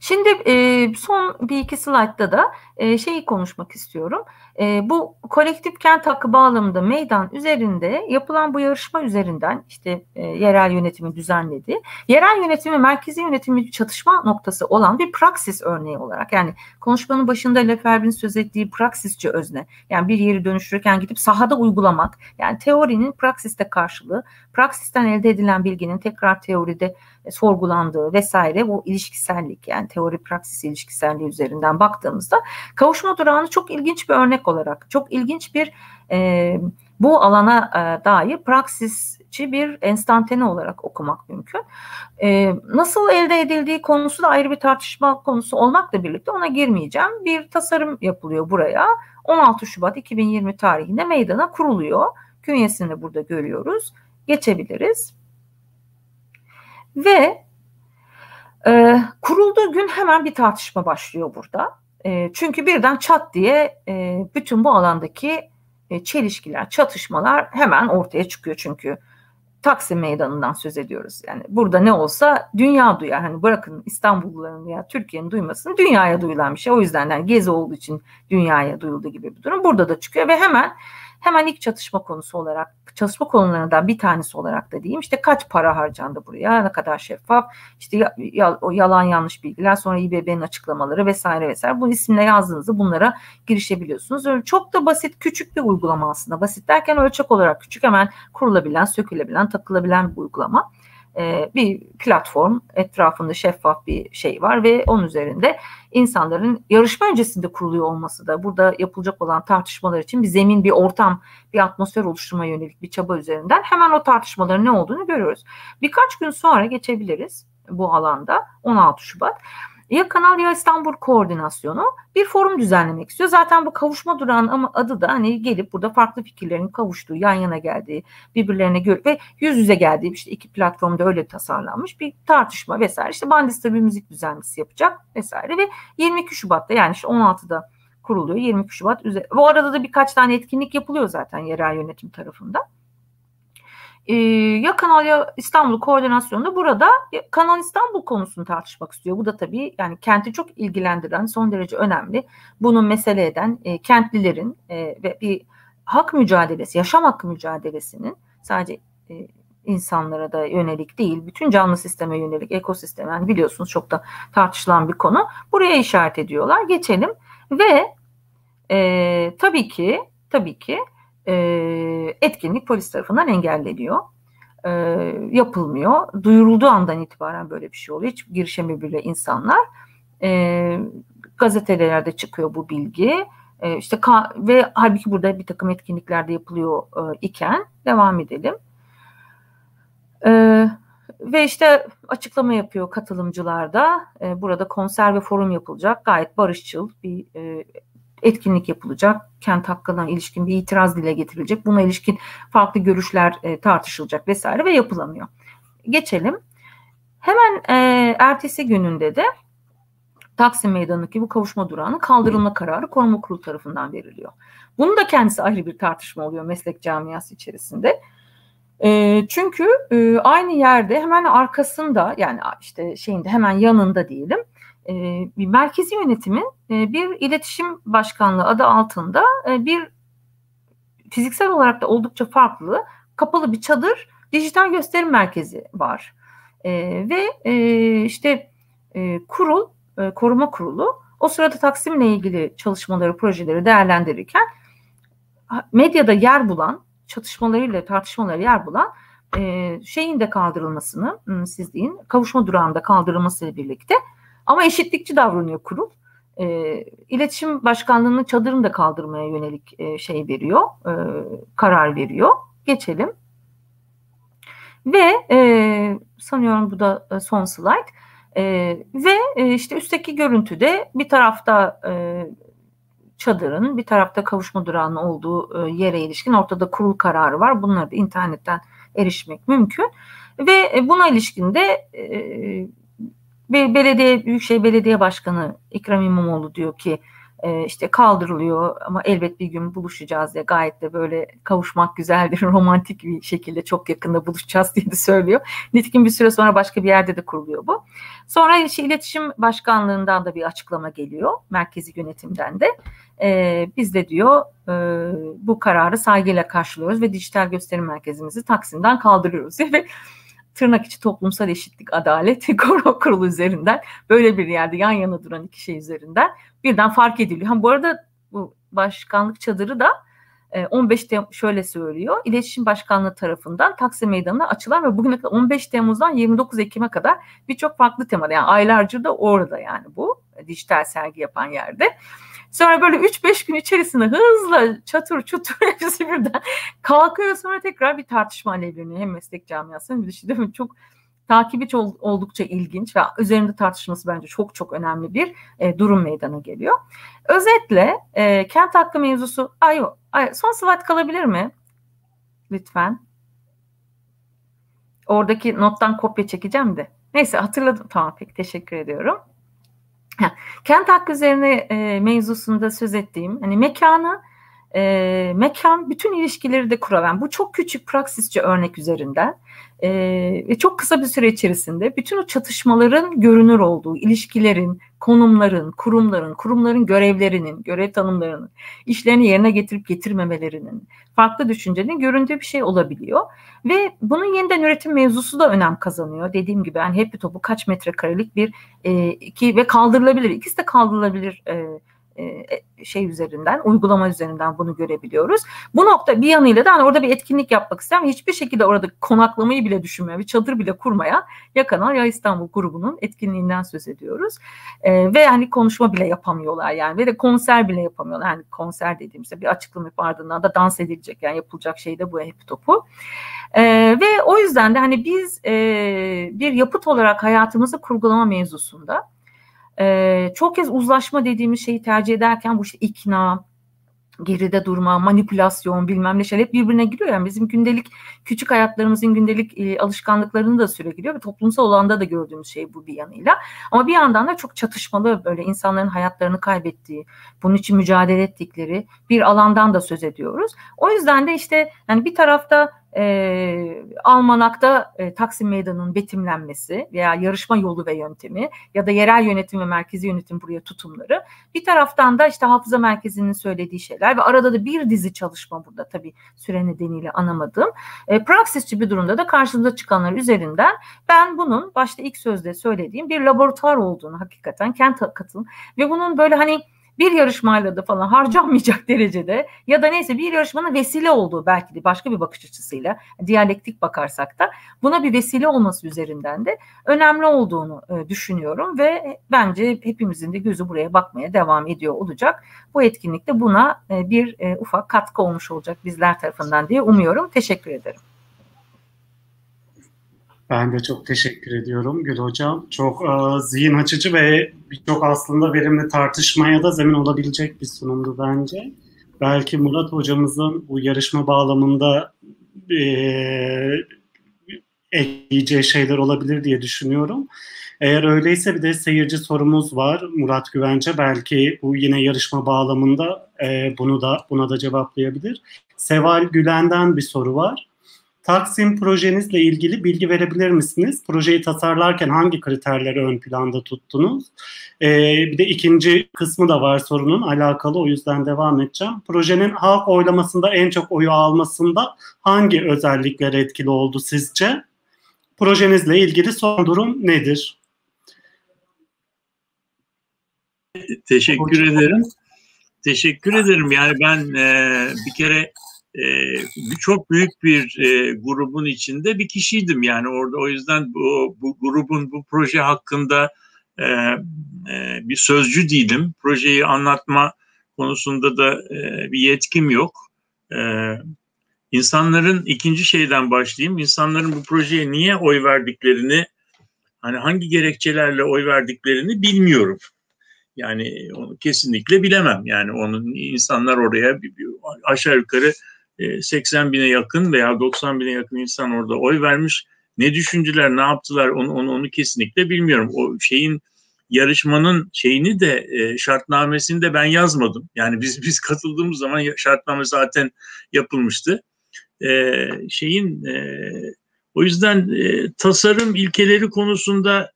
Şimdi e, son bir iki slaytta da e, şeyi konuşmak istiyorum. E, bu kolektif kent hakkı bağlamında meydan üzerinde yapılan bu yarışma üzerinden işte e, yerel yönetimi düzenledi. Yerel yönetimi merkezi yönetimi çatışma noktası olan bir praksis örneği olarak yani konuşmanın başında Leferbin söz ettiği praksisçi özne yani bir yeri dönüştürürken gidip sahada uygulamak yani teorinin praksiste karşılığı praksisten elde edilen bilginin tekrar teoride sorgulandığı vesaire bu ilişkisellik yani teori praksis ilişkiselliği üzerinden baktığımızda kavuşma durağını çok ilginç bir örnek olarak çok ilginç bir e, bu alana e, dair praksisçi bir enstantane olarak okumak mümkün. E, nasıl elde edildiği konusu da ayrı bir tartışma konusu olmakla birlikte ona girmeyeceğim. Bir tasarım yapılıyor buraya. 16 Şubat 2020 tarihinde meydana kuruluyor. Künyesini burada görüyoruz. Geçebiliriz. Ve e, kurulduğu gün hemen bir tartışma başlıyor burada. E, çünkü birden çat diye e, bütün bu alandaki e, çelişkiler, çatışmalar hemen ortaya çıkıyor çünkü. Taksim Meydanı'ndan söz ediyoruz. Yani burada ne olsa dünya duyar. Hani bırakın İstanbulluların veya Türkiye'nin duymasını dünyaya duyulan bir şey. O yüzden yani gezi olduğu için dünyaya duyuldu gibi bir durum. Burada da çıkıyor ve hemen hemen ilk çatışma konusu olarak çalışma konularından bir tanesi olarak da diyeyim işte kaç para harcandı buraya ne kadar şeffaf işte ya, o yalan yanlış bilgiler sonra İBB'nin açıklamaları vesaire vesaire bu isimle yazdığınızda bunlara girişebiliyorsunuz. Öyle çok da basit küçük bir uygulama aslında basit derken ölçek olarak küçük hemen kurulabilen sökülebilen takılabilen bir uygulama. E, bir platform etrafında şeffaf bir şey var ve onun üzerinde insanların yarışma öncesinde kuruluyor olması da burada yapılacak olan tartışmalar için bir zemin, bir ortam, bir atmosfer oluşturma yönelik bir çaba üzerinden hemen o tartışmaların ne olduğunu görüyoruz. Birkaç gün sonra geçebiliriz bu alanda 16 Şubat ya Kanal ya İstanbul Koordinasyonu bir forum düzenlemek istiyor. Zaten bu kavuşma durağının ama adı da hani gelip burada farklı fikirlerin kavuştuğu, yan yana geldiği, birbirlerine gör ve yüz yüze geldiği işte iki platformda öyle tasarlanmış bir tartışma vesaire. İşte Bandista bir müzik düzenlisi yapacak vesaire ve 22 Şubat'ta yani işte 16'da kuruluyor 22 Şubat üzeri. Bu arada da birkaç tane etkinlik yapılıyor zaten yerel yönetim tarafından e, ya Kanal ya İstanbul koordinasyonunda burada Kanal İstanbul konusunu tartışmak istiyor. Bu da tabii yani kenti çok ilgilendiren son derece önemli. Bunu mesele eden e, kentlilerin e, ve bir hak mücadelesi, yaşam hakkı mücadelesinin sadece e, insanlara da yönelik değil, bütün canlı sisteme yönelik, ekosisteme yani biliyorsunuz çok da tartışılan bir konu. Buraya işaret ediyorlar. Geçelim ve e, tabii ki tabii ki e, etkinlik polis tarafından engelleniyor. E, yapılmıyor. Duyurulduğu andan itibaren böyle bir şey oluyor. Hiç girişemiyor bile insanlar. E, gazetelerde çıkıyor bu bilgi. E, işte ve halbuki burada bir takım etkinlikler de yapılıyor e, iken devam edelim. E, ve işte açıklama yapıyor katılımcılar da. E, burada konser ve forum yapılacak. Gayet barışçıl bir e, etkinlik yapılacak. Kent hakkına ilişkin bir itiraz dile getirilecek. Buna ilişkin farklı görüşler e, tartışılacak vesaire ve yapılamıyor. Geçelim. Hemen e, ertesi gününde de Taksim Meydanı'ndaki bu kavuşma durağının kaldırılma kararı koruma kurulu tarafından veriliyor. Bunun da kendisi ayrı bir tartışma oluyor meslek camiası içerisinde. E, çünkü e, aynı yerde hemen arkasında yani işte şeyinde hemen yanında diyelim e, merkezi yönetimin e, bir iletişim başkanlığı adı altında e, bir fiziksel olarak da oldukça farklı kapalı bir çadır dijital gösterim merkezi var. E, ve işte e, kurul, koruma kurulu o sırada Taksim'le ilgili çalışmaları, projeleri değerlendirirken medyada yer bulan, çatışmalarıyla, tartışmaları yer bulan şeyin de kaldırılmasını, siz deyin, kavuşma durağında kaldırılmasıyla birlikte ama eşitlikçi davranıyor kurul. e, iletişim başkanlığının çadırını da kaldırmaya yönelik e, şey veriyor, e, karar veriyor. Geçelim. Ve e, sanıyorum bu da e, son slide. E, ve e, işte üstteki görüntüde bir tarafta e, çadırın, bir tarafta kavuşma durağının olduğu e, yere ilişkin ortada kurul kararı var. Bunları da internetten erişmek mümkün. Ve e, buna ilişkin de e, belediye Büyükşehir Belediye Başkanı İkram İmamoğlu diyor ki e, işte kaldırılıyor ama elbet bir gün buluşacağız diye gayet de böyle kavuşmak güzeldir romantik bir şekilde çok yakında buluşacağız diye de söylüyor. Nitekim bir süre sonra başka bir yerde de kuruluyor bu. Sonra iletişim başkanlığından da bir açıklama geliyor merkezi yönetimden de. E, biz de diyor e, bu kararı saygıyla karşılıyoruz ve dijital gösterim merkezimizi Taksim'den kaldırıyoruz ve tırnak içi toplumsal eşitlik, adalet kurulu üzerinden böyle bir yerde yan yana duran iki şey üzerinden birden fark ediliyor. Ha, bu arada bu başkanlık çadırı da 15 e, Tem şöyle söylüyor. İletişim Başkanlığı tarafından Taksim Meydanı'na açılan ve bugüne kadar 15 Temmuz'dan 29 Ekim'e kadar birçok farklı temada yani aylarca da orada yani bu dijital sergi yapan yerde. Sonra böyle 3-5 gün içerisinde hızla çatır çutur hepsi birden kalkıyor. Sonra tekrar bir tartışma alevleniyor. Hem meslek camiasının bir dışı değil mi? Çok takibi oldukça ilginç ve üzerinde tartışması bence çok çok önemli bir e, durum meydana geliyor. Özetle e, kent hakkı mevzusu ay, ay, son slide kalabilir mi? Lütfen. Oradaki nottan kopya çekeceğim de. Neyse hatırladım. Tamam peki teşekkür ediyorum. Kent hakkı üzerine e, mevzusunda söz ettiğim hani mekanı e, mekan bütün ilişkileri de kuraran bu çok küçük praksisçi örnek üzerinden e, ve çok kısa bir süre içerisinde bütün o çatışmaların görünür olduğu ilişkilerin, konumların, kurumların, kurumların görevlerinin, görev tanımlarının, işlerini yerine getirip getirmemelerinin, farklı düşüncenin göründüğü bir şey olabiliyor. Ve bunun yeniden üretim mevzusu da önem kazanıyor. Dediğim gibi yani hep bir topu kaç metrekarelik bir e, iki ve kaldırılabilir. İkisi de kaldırılabilir e, şey üzerinden, uygulama üzerinden bunu görebiliyoruz. Bu nokta bir yanıyla da hani orada bir etkinlik yapmak isteyen hiçbir şekilde orada konaklamayı bile düşünmeyen, bir çadır bile kurmaya Yakanal ya İstanbul grubunun etkinliğinden söz ediyoruz. E, ve hani konuşma bile yapamıyorlar yani ve de konser bile yapamıyorlar. Yani konser dediğimizde bir açıklama ardından da dans edilecek yani yapılacak şey de bu hep topu. E, ve o yüzden de hani biz e, bir yapıt olarak hayatımızı kurgulama mevzusunda ee, çok kez uzlaşma dediğimiz şeyi tercih ederken bu işte ikna, geride durma, manipülasyon bilmem ne şeyler hep birbirine giriyor. Yani bizim gündelik küçük hayatlarımızın gündelik e, alışkanlıklarını da süre giriyor ve toplumsal olanda da gördüğümüz şey bu bir yanıyla. Ama bir yandan da çok çatışmalı böyle insanların hayatlarını kaybettiği, bunun için mücadele ettikleri bir alandan da söz ediyoruz. O yüzden de işte yani bir tarafta e, Almanak'ta e, Taksim Meydanı'nın betimlenmesi veya yarışma yolu ve yöntemi ya da yerel yönetim ve merkezi yönetim buraya tutumları. Bir taraftan da işte hafıza merkezinin söylediği şeyler ve arada da bir dizi çalışma burada tabii süre nedeniyle anamadım. E, praksisçi bir durumda da karşımıza çıkanlar üzerinden ben bunun başta ilk sözde söylediğim bir laboratuvar olduğunu hakikaten kent katılım ve bunun böyle hani bir yarışmayla da falan harcanmayacak derecede ya da neyse bir yarışmanın vesile olduğu belki de başka bir bakış açısıyla diyalektik bakarsak da buna bir vesile olması üzerinden de önemli olduğunu e, düşünüyorum ve bence hepimizin de gözü buraya bakmaya devam ediyor olacak. Bu etkinlikte buna e, bir e, ufak katkı olmuş olacak bizler tarafından diye umuyorum. Teşekkür ederim. Ben de çok teşekkür ediyorum Gül Hocam. Çok e, zihin açıcı ve birçok aslında verimli tartışmaya da zemin olabilecek bir sunumdu bence. Belki Murat Hocamızın bu yarışma bağlamında e, ekleyeceği şeyler olabilir diye düşünüyorum. Eğer öyleyse bir de seyirci sorumuz var Murat Güvence. Belki bu yine yarışma bağlamında e, bunu da buna da cevaplayabilir. Seval Gülen'den bir soru var. Taksim projenizle ilgili bilgi verebilir misiniz? Projeyi tasarlarken hangi kriterleri ön planda tuttunuz? Ee, bir de ikinci kısmı da var sorunun alakalı o yüzden devam edeceğim. Projenin halk oylamasında en çok oyu almasında hangi özellikler etkili oldu sizce? Projenizle ilgili son durum nedir? Teşekkür ederim. Teşekkür ederim. Yani ben e, bir kere çok büyük bir e, grubun içinde bir kişiydim yani orada o yüzden bu, bu grubun bu proje hakkında e, e, bir sözcü değilim. Projeyi anlatma konusunda da bir yetkim yok. İnsanların ikinci şeyden başlayayım. İnsanların bu projeye niye oy verdiklerini, hani hangi gerekçelerle oy verdiklerini bilmiyorum. Yani onu kesinlikle bilemem. Yani onun insanlar oraya aşağı yukarı 80 e, bine yakın veya 90 bine yakın insan orada oy vermiş. Ne düşündüler, ne yaptılar onu, onu, onu kesinlikle bilmiyorum. O şeyin yarışmanın şeyini de e, şartnamesini de ben yazmadım. Yani biz biz katıldığımız zaman şartname zaten yapılmıştı. E, şeyin o yüzden tasarım ilkeleri konusunda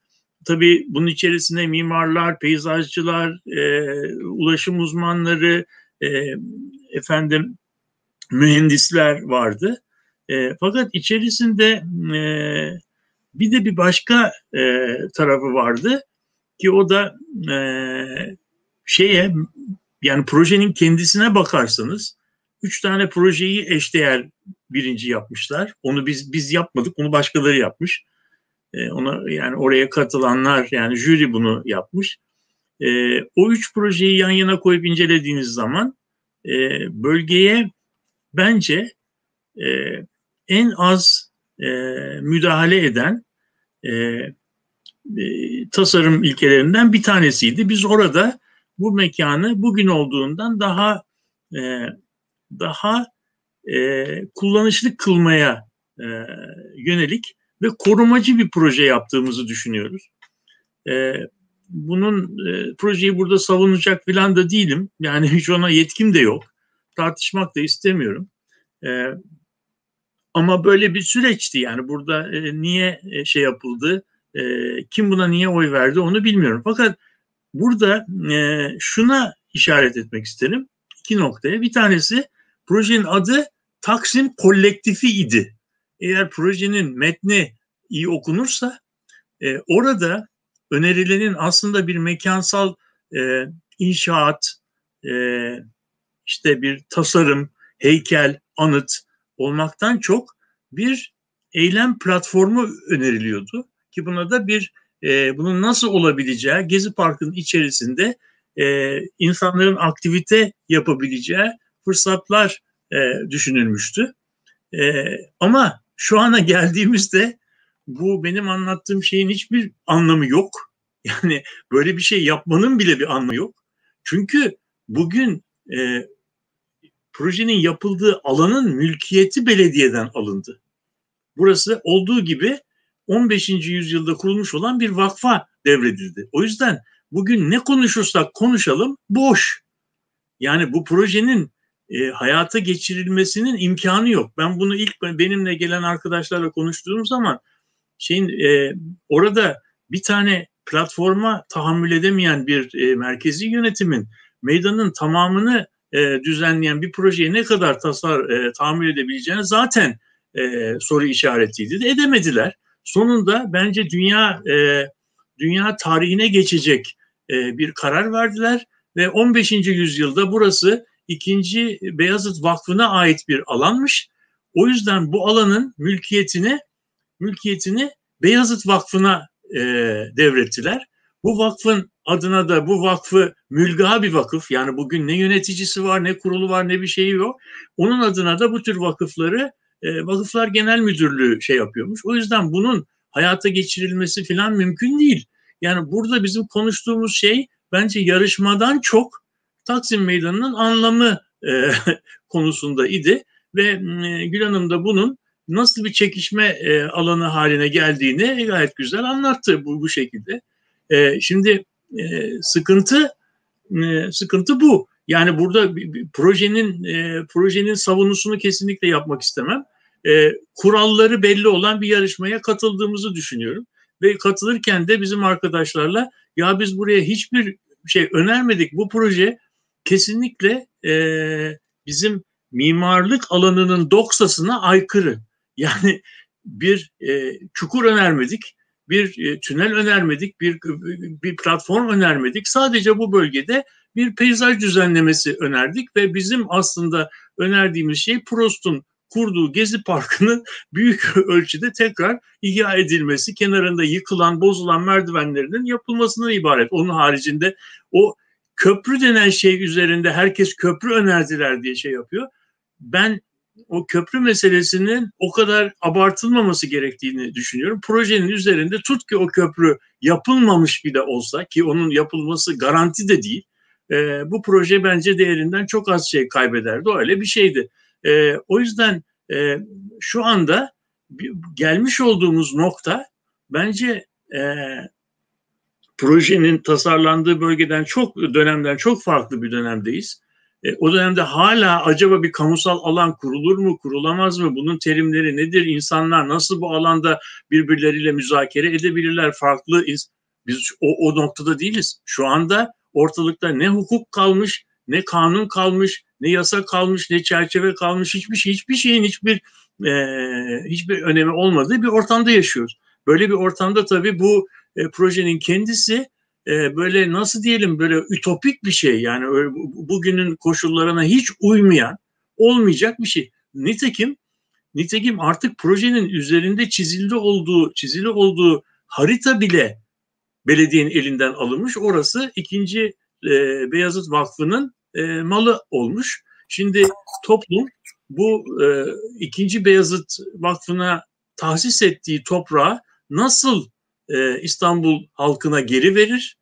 tabii bunun içerisinde mimarlar, peyzajcılar, ulaşım uzmanları, efendim mühendisler vardı. E, fakat içerisinde e, bir de bir başka e, tarafı vardı ki o da e, şeye yani projenin kendisine bakarsanız üç tane projeyi eşdeğer birinci yapmışlar. Onu biz biz yapmadık, onu başkaları yapmış. E, ona yani oraya katılanlar yani jüri bunu yapmış. E, o üç projeyi yan yana koyup incelediğiniz zaman e, bölgeye bence e, en az e, müdahale eden e, e, tasarım ilkelerinden bir tanesiydi. Biz orada bu mekanı bugün olduğundan daha e, daha e, kullanışlı kılmaya e, yönelik ve korumacı bir proje yaptığımızı düşünüyoruz. E, bunun e, projeyi burada savunacak falan da değilim. Yani hiç ona yetkim de yok. Tartışmak da istemiyorum. E, ama böyle bir süreçti yani burada e, niye e, şey yapıldı, e, kim buna niye oy verdi onu bilmiyorum. Fakat burada e, şuna işaret etmek isterim. iki noktaya. Bir tanesi projenin adı Taksim Kolektifi idi. Eğer projenin metni iyi okunursa e, orada önerilerin aslında bir mekansal e, inşaat, e, işte bir tasarım, heykel, anıt olmaktan çok bir eylem platformu öneriliyordu ki buna da bir e, bunun nasıl olabileceği Gezi Parkı'nın içerisinde e, insanların aktivite yapabileceği fırsatlar e, düşünülmüştü. E, ama şu ana geldiğimizde bu benim anlattığım şeyin hiçbir anlamı yok. Yani böyle bir şey yapmanın bile bir anlamı yok. Çünkü bugün e, projenin yapıldığı alanın mülkiyeti belediyeden alındı. Burası olduğu gibi 15. yüzyılda kurulmuş olan bir vakfa devredildi. O yüzden bugün ne konuşursak konuşalım boş. Yani bu projenin e, hayata geçirilmesinin imkanı yok. Ben bunu ilk benimle gelen arkadaşlarla konuştuğum zaman şeyin e, orada bir tane platforma tahammül edemeyen bir e, merkezi yönetimin meydanın tamamını e, düzenleyen bir projeye ne kadar tasar e, tahammül edebileceğini zaten e, soru işaretiydi de edemediler. Sonunda bence dünya e, dünya tarihine geçecek e, bir karar verdiler ve 15. yüzyılda burası ikinci Beyazıt Vakfı'na ait bir alanmış. O yüzden bu alanın mülkiyetini mülkiyetini Beyazıt Vakfı'na e, devrettiler. Bu vakfın adına da bu vakfı mülga bir vakıf yani bugün ne yöneticisi var ne kurulu var ne bir şeyi yok. Onun adına da bu tür vakıfları e, Vakıflar Genel Müdürlüğü şey yapıyormuş. O yüzden bunun hayata geçirilmesi falan mümkün değil. Yani burada bizim konuştuğumuz şey bence yarışmadan çok Taksim Meydanı'nın anlamı e, konusunda idi ve e, Gül Hanım da bunun nasıl bir çekişme e, alanı haline geldiğini gayet güzel anlattı bu bu şekilde. E, şimdi e, sıkıntı e, sıkıntı bu. Yani burada bir, bir projenin e, projenin savunusunu kesinlikle yapmak istemem. E, kuralları belli olan bir yarışmaya katıldığımızı düşünüyorum ve katılırken de bizim arkadaşlarla ya biz buraya hiçbir şey önermedik. Bu proje kesinlikle e, bizim mimarlık alanının doksasına aykırı. Yani bir e, çukur önermedik, bir e, tünel önermedik, bir bir platform önermedik. Sadece bu bölgede bir peyzaj düzenlemesi önerdik ve bizim aslında önerdiğimiz şey Prost'un kurduğu Gezi Parkı'nın büyük ölçüde tekrar ihya edilmesi, kenarında yıkılan, bozulan merdivenlerinin yapılmasından ibaret. Onun haricinde o köprü denen şey üzerinde herkes köprü önerdiler diye şey yapıyor. Ben o köprü meselesinin o kadar abartılmaması gerektiğini düşünüyorum. Projenin üzerinde tut ki o köprü yapılmamış bile olsa ki onun yapılması garanti de değil. E, bu proje bence değerinden çok az şey kaybederdi. Öyle bir şeydi. E, o yüzden e, şu anda gelmiş olduğumuz nokta bence e, projenin tasarlandığı bölgeden çok dönemden çok farklı bir dönemdeyiz. E, o dönemde hala acaba bir kamusal alan kurulur mu, kurulamaz mı? Bunun terimleri nedir? İnsanlar nasıl bu alanda birbirleriyle müzakere edebilirler? Farklı biz o, o noktada değiliz. Şu anda ortalıkta ne hukuk kalmış, ne kanun kalmış, ne yasa kalmış, ne çerçeve kalmış, hiçbir şey, hiçbir şeyin hiçbir e, hiçbir önemi olmadığı bir ortamda yaşıyoruz. Böyle bir ortamda tabii bu e, projenin kendisi e, böyle nasıl diyelim böyle ütopik bir şey yani bugünün koşullarına hiç uymayan olmayacak bir şey. Nitekim nitekim artık projenin üzerinde çizildi olduğu çizili olduğu harita bile belediyenin elinden alınmış. Orası ikinci e, Beyazıt Vakfı'nın e, malı olmuş. Şimdi toplum bu e, ikinci Beyazıt Vakfı'na tahsis ettiği toprağı nasıl e, İstanbul halkına geri verir?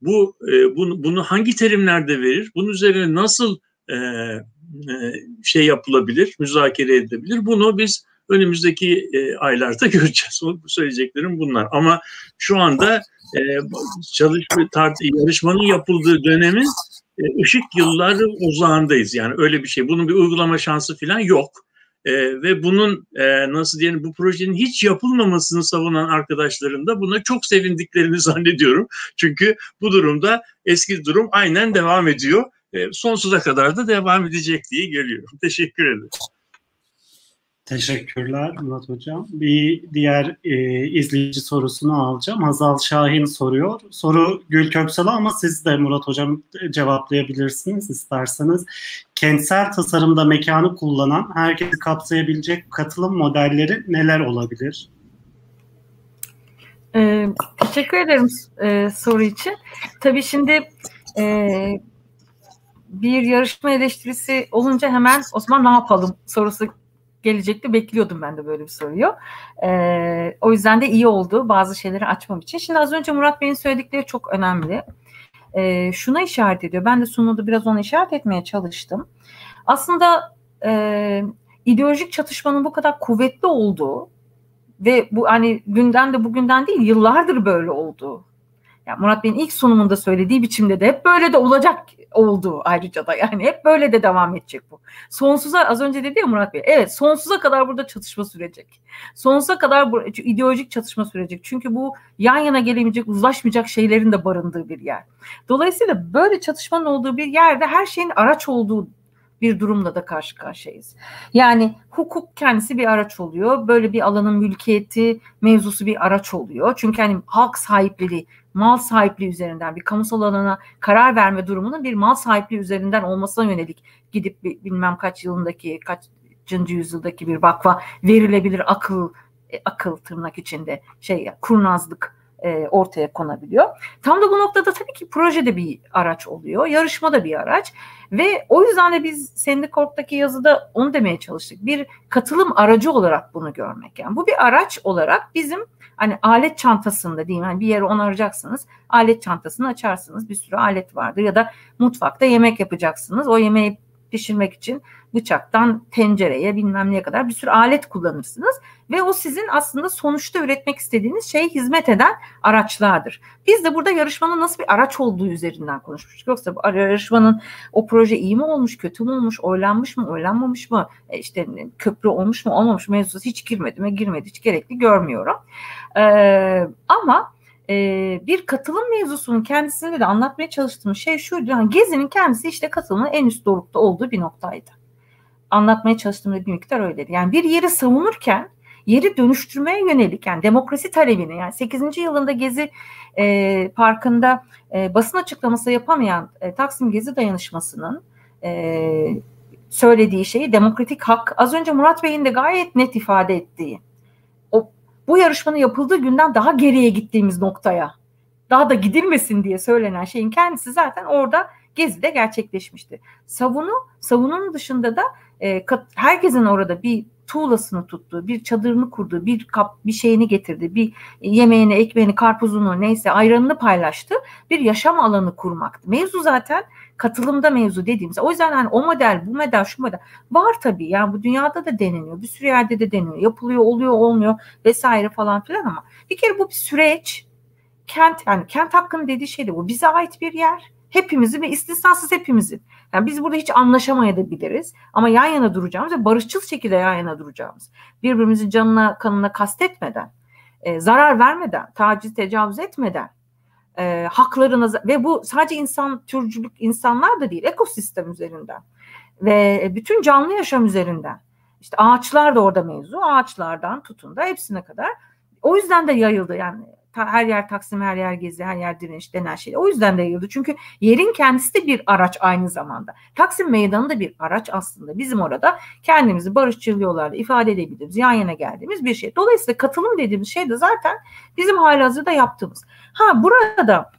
Bu e, bunu, bunu hangi terimlerde verir? Bunun üzerine nasıl e, e, şey yapılabilir, müzakere edilebilir? Bunu biz önümüzdeki e, aylarda göreceğiz. Bu söyleyeceklerim bunlar. Ama şu anda e, çalışma tart yarışmanın yapıldığı dönemin e, ışık yılları uzağındayız. Yani öyle bir şey. Bunun bir uygulama şansı falan yok. E, ve bunun e, nasıl diyelim bu projenin hiç yapılmamasını savunan arkadaşlarım da buna çok sevindiklerini zannediyorum. Çünkü bu durumda eski durum aynen devam ediyor. E, sonsuza kadar da devam edecek diye görüyorum. Teşekkür ederim. Teşekkürler Murat Hocam. Bir diğer e, izleyici sorusunu alacağım. Hazal Şahin soruyor. Soru Gül Köksal'a ama siz de Murat Hocam cevaplayabilirsiniz isterseniz. Kentsel tasarımda mekanı kullanan, herkesi kapsayabilecek katılım modelleri neler olabilir? Ee, teşekkür ederim e, soru için. Tabii şimdi e, bir yarışma eleştirisi olunca hemen Osman ne yapalım sorusu gelecekti. Bekliyordum ben de böyle bir soruyu. E, o yüzden de iyi oldu bazı şeyleri açmam için. Şimdi az önce Murat Bey'in söyledikleri çok önemli. E, şuna işaret ediyor. Ben de sunuda biraz ona işaret etmeye çalıştım. Aslında e, ideolojik çatışmanın bu kadar kuvvetli olduğu ve bu hani günden de bugünden değil yıllardır böyle olduğu yani Murat Bey'in ilk sunumunda söylediği biçimde de hep böyle de olacak oldu ayrıca da yani hep böyle de devam edecek bu. Sonsuza az önce dedi ya Murat Bey evet sonsuza kadar burada çatışma sürecek. Sonsuza kadar bu, ideolojik çatışma sürecek. Çünkü bu yan yana gelemeyecek uzlaşmayacak şeylerin de barındığı bir yer. Dolayısıyla böyle çatışmanın olduğu bir yerde her şeyin araç olduğu bir durumla da karşı karşıyayız. Yani hukuk kendisi bir araç oluyor. Böyle bir alanın mülkiyeti mevzusu bir araç oluyor. Çünkü hani halk sahipliği, mal sahipliği üzerinden bir kamusal alana karar verme durumunun bir mal sahipliği üzerinden olmasına yönelik gidip bilmem kaç yılındaki kaçıncı yüzyıldaki bir vakfa verilebilir akıl e, akıl tırnak içinde şey kurnazlık e, ortaya konabiliyor. Tam da bu noktada tabii ki proje de bir araç oluyor. Yarışma da bir araç. Ve o yüzden de biz Sendikort'taki yazıda onu demeye çalıştık. Bir katılım aracı olarak bunu görmek. Yani bu bir araç olarak bizim hani alet çantasında diyeyim yani bir yere onaracaksınız. Alet çantasını açarsınız. Bir sürü alet vardır ya da mutfakta yemek yapacaksınız. O yemeği pişirmek için bıçaktan tencereye bilmem neye kadar bir sürü alet kullanırsınız ve o sizin aslında sonuçta üretmek istediğiniz şeye hizmet eden araçlardır. Biz de burada yarışmanın nasıl bir araç olduğu üzerinden konuşmuştuk. Yoksa bu yarışmanın o proje iyi mi olmuş, kötü mü olmuş, oylanmış mı, oylanmamış mı, e işte köprü olmuş mu, olmamış mı mevzusu hiç girmedi mi, girmedi hiç gerekli görmüyorum. Ee, ama e, bir katılım mevzusunun kendisinde de anlatmaya çalıştığım şey şuydu. Yani Gezi'nin kendisi işte katılımın en üst dorukta olduğu bir noktaydı. Anlatmaya çalıştığım bir miktar öyleydi. Yani bir yeri savunurken yeri dönüştürmeye yönelik yani demokrasi talebini yani 8. yılında Gezi e, Parkı'nda e, basın açıklaması yapamayan e, Taksim Gezi dayanışmasının e, söylediği şeyi demokratik hak az önce Murat Bey'in de gayet net ifade ettiği o bu yarışmanın yapıldığı günden daha geriye gittiğimiz noktaya daha da gidilmesin diye söylenen şeyin kendisi zaten orada Gezi'de gerçekleşmişti. Savunu, savunun dışında da e, herkesin orada bir tuğlasını tuttuğu, bir çadırını kurduğu, bir kap bir şeyini getirdi, bir yemeğini, ekmeğini, karpuzunu neyse ayranını paylaştı. Bir yaşam alanı kurmaktı. Mevzu zaten katılımda mevzu dediğimiz. O yüzden hani o model, bu model, şu model var tabii. Yani bu dünyada da deneniyor. Bir sürü yerde de deniyor. Yapılıyor, oluyor, olmuyor vesaire falan filan ama bir kere bu bir süreç. Kent yani kent hakkının dediği şey de bu. Bize ait bir yer. Hepimizin ve istisnasız hepimizin. Yani biz burada hiç anlaşamayabiliriz ama yan yana duracağımız ve barışçıl şekilde yan yana duracağımız. Birbirimizin canına kanına kastetmeden, e, zarar vermeden, taciz tecavüz etmeden, e, haklarına ve bu sadece insan türcülük insanlar da değil ekosistem üzerinden ve bütün canlı yaşam üzerinden. İşte ağaçlar da orada mevzu. Ağaçlardan tutun da hepsine kadar. O yüzden de yayıldı yani her yer Taksim, her yer Gezi, her yer direniş denen şey. O yüzden de yayıldı. Çünkü yerin kendisi de bir araç aynı zamanda. Taksim Meydanı da bir araç aslında. Bizim orada kendimizi barışçıl yollarla ifade edebildiğimiz, yan yana geldiğimiz bir şey. Dolayısıyla katılım dediğimiz şey de zaten bizim halihazırda yaptığımız. Ha burada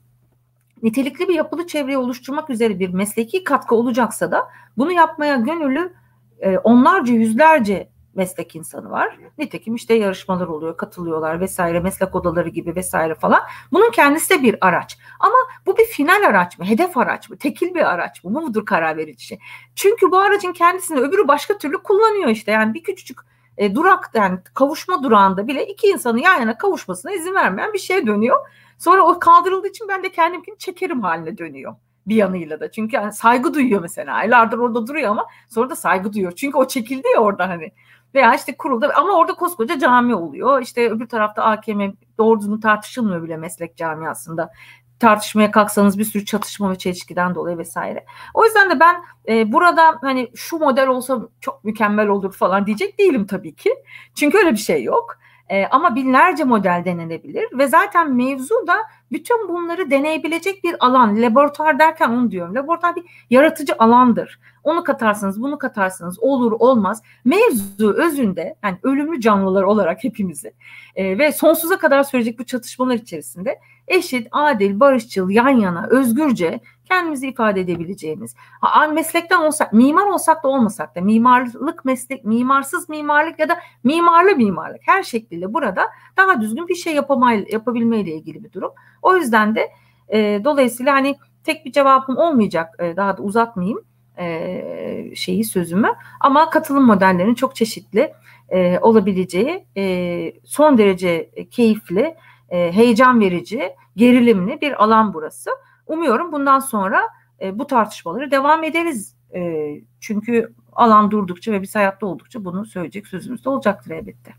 nitelikli bir yapılı çevreyi oluşturmak üzere bir mesleki katkı olacaksa da bunu yapmaya gönüllü e, onlarca yüzlerce meslek insanı var. Nitekim işte yarışmalar oluyor, katılıyorlar vesaire, meslek odaları gibi vesaire falan. Bunun kendisi de bir araç. Ama bu bir final araç mı, hedef araç mı, tekil bir araç mı? Bu mudur karar verici şey? Çünkü bu aracın kendisini öbürü başka türlü kullanıyor işte. Yani bir küçücük e, durak yani kavuşma durağında bile iki insanın yan yana kavuşmasına izin vermeyen bir şeye dönüyor. Sonra o kaldırıldığı için ben de kendimkini çekerim haline dönüyor bir yanıyla da. Çünkü yani saygı duyuyor mesela. Aylardır orada duruyor ama sonra da saygı duyuyor. Çünkü o çekildi ya orada hani. Veya işte kurulda ama orada koskoca cami oluyor. İşte öbür tarafta AKM doğru düzgün tartışılmıyor bile meslek camiasında. Tartışmaya kalksanız bir sürü çatışma ve çelişkiden dolayı vesaire. O yüzden de ben e, burada hani şu model olsa çok mükemmel olur falan diyecek değilim tabii ki. Çünkü öyle bir şey yok. E, ama binlerce model denenebilir ve zaten mevzu da bütün bunları deneyebilecek bir alan. Laboratuvar derken onu diyorum. Laboratuvar bir yaratıcı alandır. Onu katarsınız, bunu katarsınız, olur olmaz. Mevzu özünde yani ölümlü canlılar olarak hepimizi e, ve sonsuza kadar sürecek bu çatışmalar içerisinde eşit, adil, barışçıl, yan yana, özgürce kendimizi ifade edebileceğimiz. Ha, meslekten olsak, mimar olsak da olmasak da mimarlık meslek, mimarsız mimarlık ya da mimarlı mimarlık her şekilde burada daha düzgün bir şey yapamay, yapabilmeyle ilgili bir durum. O yüzden de e, dolayısıyla hani tek bir cevabım olmayacak e, daha da uzatmayayım e, şeyi sözümü ama katılım modellerinin çok çeşitli e, olabileceği e, son derece keyifli, e, heyecan verici, gerilimli bir alan burası. Umuyorum bundan sonra e, bu tartışmaları devam ederiz. E, çünkü alan durdukça ve biz hayatta oldukça bunu söyleyecek sözümüz de olacaktır elbette.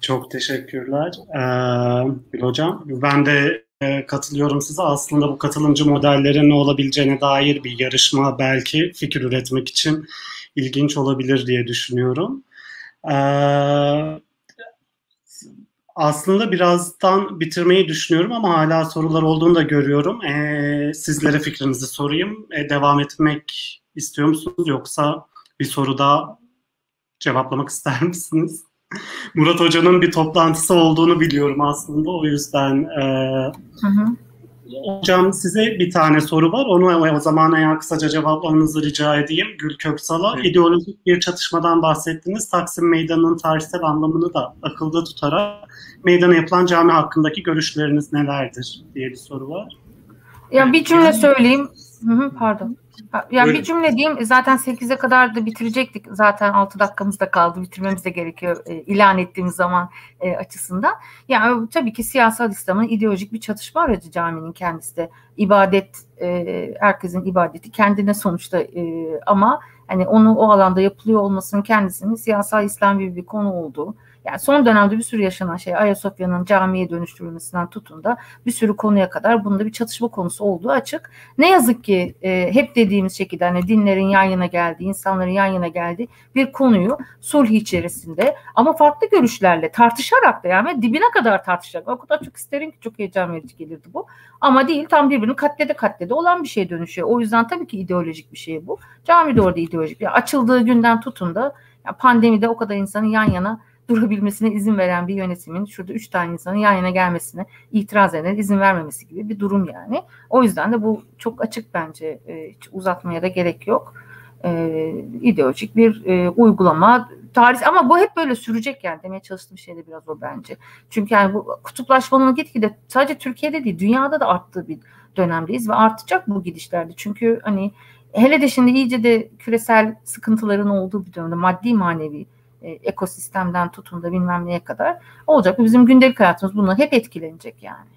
Çok teşekkürler ee, Hocam. Ben de e, katılıyorum size. Aslında bu katılımcı modellerin ne olabileceğine dair bir yarışma belki fikir üretmek için ilginç olabilir diye düşünüyorum. Ee, aslında birazdan bitirmeyi düşünüyorum ama hala sorular olduğunu da görüyorum. Ee, sizlere fikrinizi sorayım. Ee, devam etmek istiyor musunuz yoksa bir soru daha cevaplamak ister misiniz? Murat Hoca'nın bir toplantısı olduğunu biliyorum aslında. O yüzden e, hı hı. Hocam size bir tane soru var. Onu o zaman eğer kısaca cevaplamanızı rica edeyim. Gül Köksal'a evet. ideolojik bir çatışmadan bahsettiniz. Taksim Meydanı'nın tarihsel anlamını da akılda tutarak meydana yapılan cami hakkındaki görüşleriniz nelerdir diye bir soru var. Ya bir cümle söyleyeyim. Hı hı, pardon. Yani Buyurun. bir cümle diyeyim zaten 8'e kadar da bitirecektik. Zaten 6 dakikamız da kaldı. Bitirmemiz de gerekiyor e, ilan ettiğimiz zaman e, açısından. Yani tabii ki siyasal İslam'ın ideolojik bir çatışma aracı caminin kendisi de. İbadet, e, herkesin ibadeti kendine sonuçta e, ama hani onu o alanda yapılıyor olmasının kendisinin siyasal İslam gibi bir konu olduğu Yani son dönemde bir sürü yaşanan şey Ayasofya'nın camiye dönüştürülmesinden tutun da bir sürü konuya kadar bunda bir çatışma konusu olduğu açık. Ne yazık ki e, hep dediğimiz şekilde hani dinlerin yan yana geldiği, insanların yan yana geldiği bir konuyu sulh içerisinde ama farklı görüşlerle tartışarak da yani dibine kadar tartışarak o kadar çok isterim ki çok heyecan verici gelirdi bu. Ama değil tam birbirini katlede katlede olan bir şey dönüşüyor. O yüzden tabii ki ideolojik bir şey bu. Cami de orada ideolojik. Yani açıldığı günden tutun da yani pandemide o kadar insanın yan yana durabilmesine izin veren bir yönetimin şurada üç tane insanın yan yana gelmesine itiraz eden izin vermemesi gibi bir durum yani. O yüzden de bu çok açık bence e, hiç uzatmaya da gerek yok. E, ideolojik bir e, uygulama tarih ama bu hep böyle sürecek yani demeye çalıştığım şey de biraz o bence. Çünkü yani bu kutuplaşmanın gitgide sadece Türkiye'de değil dünyada da arttığı bir dönemdeyiz ve artacak bu gidişlerde. Çünkü hani hele de şimdi iyice de küresel sıkıntıların olduğu bir dönemde maddi manevi e, ekosistemden tutun da bilmem neye kadar olacak. Bizim gündelik hayatımız bunlar hep etkilenecek yani.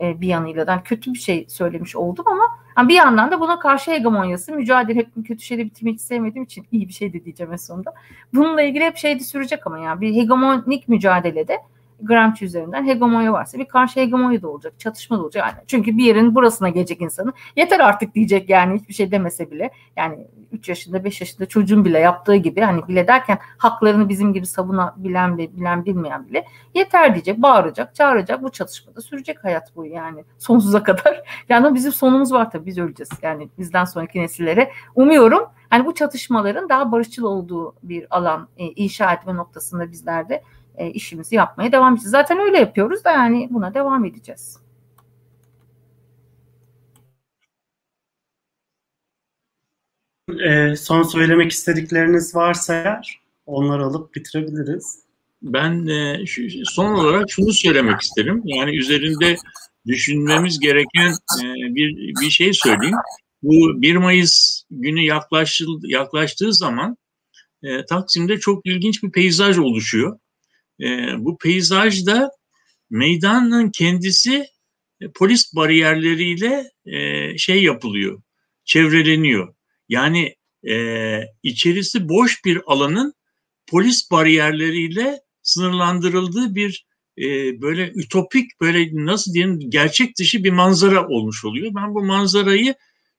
E, bir yanıyla da kötü bir şey söylemiş oldum ama yani bir yandan da buna karşı hegemonyası mücadele hep kötü şeyle bitirmek sevmediğim için iyi bir şey de diyeceğim en sonunda. Bununla ilgili hep şey de sürecek ama yani bir hegemonik mücadelede Gramsci üzerinden hegemonya varsa bir karşı hegemonya da olacak, çatışma da olacak. Yani çünkü bir yerin burasına gelecek insanı yeter artık diyecek yani hiçbir şey demese bile. Yani 3 yaşında 5 yaşında çocuğun bile yaptığı gibi hani bile derken haklarını bizim gibi savunabilen bile bilen bilmeyen bile yeter diyecek, bağıracak, çağıracak. Bu çatışmada sürecek hayat bu yani sonsuza kadar. Yani bizim sonumuz var tabii biz öleceğiz. Yani bizden sonraki nesillere umuyorum hani bu çatışmaların daha barışçıl olduğu bir alan e, inşa etme noktasında bizler de e, işimizi yapmaya devam edeceğiz. Zaten öyle yapıyoruz da yani buna devam edeceğiz. E, son söylemek istedikleriniz varsa eğer onları alıp bitirebiliriz. Ben e, şu, son olarak şunu söylemek isterim. Yani üzerinde düşünmemiz gereken e, bir bir şey söyleyeyim. Bu 1 Mayıs günü yaklaştı, yaklaştığı zaman e, Taksim'de çok ilginç bir peyzaj oluşuyor e, bu peyzajda meydanın kendisi e, polis bariyerleriyle e, şey yapılıyor, çevreleniyor. Yani e, içerisi boş bir alanın polis bariyerleriyle sınırlandırıldığı bir e, böyle ütopik böyle nasıl diyeyim gerçek dışı bir manzara olmuş oluyor. Ben bu manzarayı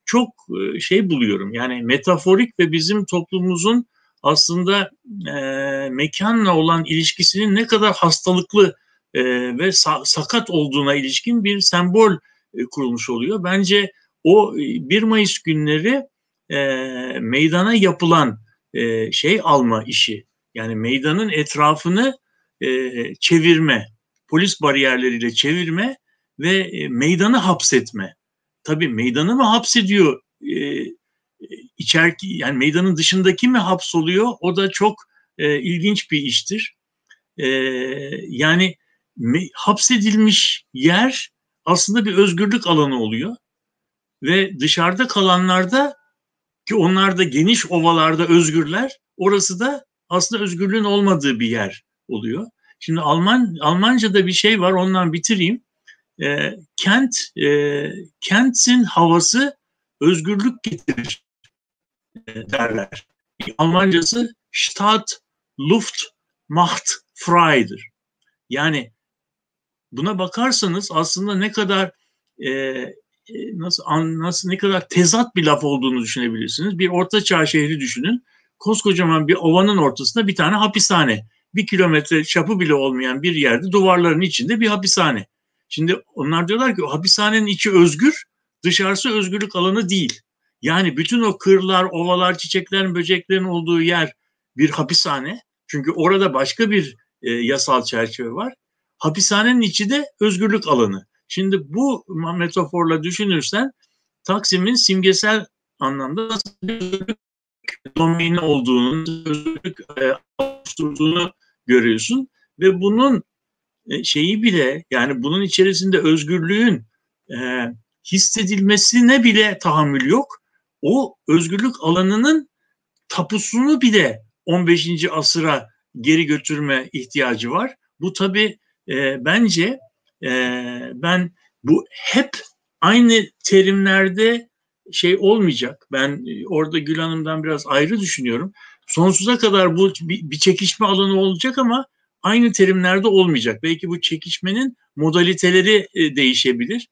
çok e, şey buluyorum. Yani metaforik ve bizim toplumumuzun aslında e, mekanla olan ilişkisinin ne kadar hastalıklı e, ve sa- sakat olduğuna ilişkin bir sembol e, kurulmuş oluyor. Bence o 1 Mayıs günleri e, meydana yapılan e, şey alma işi yani meydanın etrafını e, çevirme, polis bariyerleriyle çevirme ve e, meydanı hapsetme. Tabii meydanı mı hapsediyor e, içer yani meydanın dışındaki mi hapsoluyor? O da çok e, ilginç bir iştir. E, yani me, hapsedilmiş yer aslında bir özgürlük alanı oluyor ve dışarıda kalanlarda ki onlar da geniş ovalarda özgürler, orası da aslında özgürlüğün olmadığı bir yer oluyor. Şimdi Alman Almanca'da bir şey var, ondan bitireyim. E, kent e, kentin havası özgürlük getirir derler. Almancası Stadt, Luft, Macht, Frei'dir. Yani buna bakarsanız aslında ne kadar e, e nasıl nasıl ne kadar tezat bir laf olduğunu düşünebilirsiniz. Bir orta çağ şehri düşünün. Koskocaman bir ovanın ortasında bir tane hapishane. Bir kilometre çapı bile olmayan bir yerde duvarların içinde bir hapishane. Şimdi onlar diyorlar ki hapishanenin içi özgür, dışarısı özgürlük alanı değil. Yani bütün o kırlar, ovalar, çiçeklerin, böceklerin olduğu yer bir hapishane. Çünkü orada başka bir e, yasal çerçeve var. Hapishanenin içi de özgürlük alanı. Şimdi bu metaforla düşünürsen Taksim'in simgesel anlamda özgürlük domini olduğunu, özgürlük e, oluşturduğunu görüyorsun ve bunun e, şeyi bile yani bunun içerisinde özgürlüğün e, hissedilmesine bile tahammül yok o özgürlük alanının tapusunu bile 15. asıra geri götürme ihtiyacı var. Bu tabi e, bence e, ben bu hep aynı terimlerde şey olmayacak. Ben e, orada Gül Hanım'dan biraz ayrı düşünüyorum. Sonsuza kadar bu bir, çekişme alanı olacak ama aynı terimlerde olmayacak. Belki bu çekişmenin modaliteleri e, değişebilir.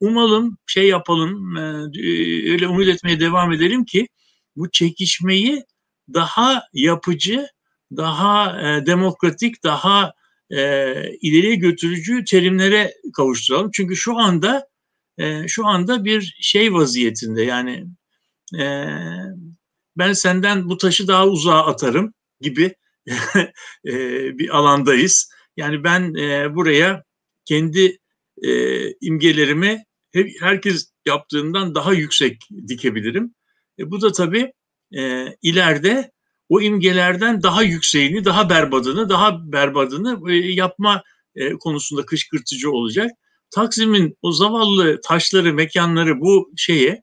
Umalım şey yapalım, e, öyle umut etmeye devam edelim ki bu çekişmeyi daha yapıcı, daha e, demokratik, daha e, ileriye götürücü terimlere kavuşturalım. Çünkü şu anda e, şu anda bir şey vaziyetinde yani e, ben senden bu taşı daha uzağa atarım gibi e, bir alandayız. Yani ben e, buraya kendi e, imgelerimi hep, herkes yaptığından daha yüksek dikebilirim. E, bu da tabii e, ileride o imgelerden daha yükseğini, daha berbadını, daha berbadını e, yapma e, konusunda kışkırtıcı olacak. Taksim'in o zavallı taşları, mekanları bu şeye,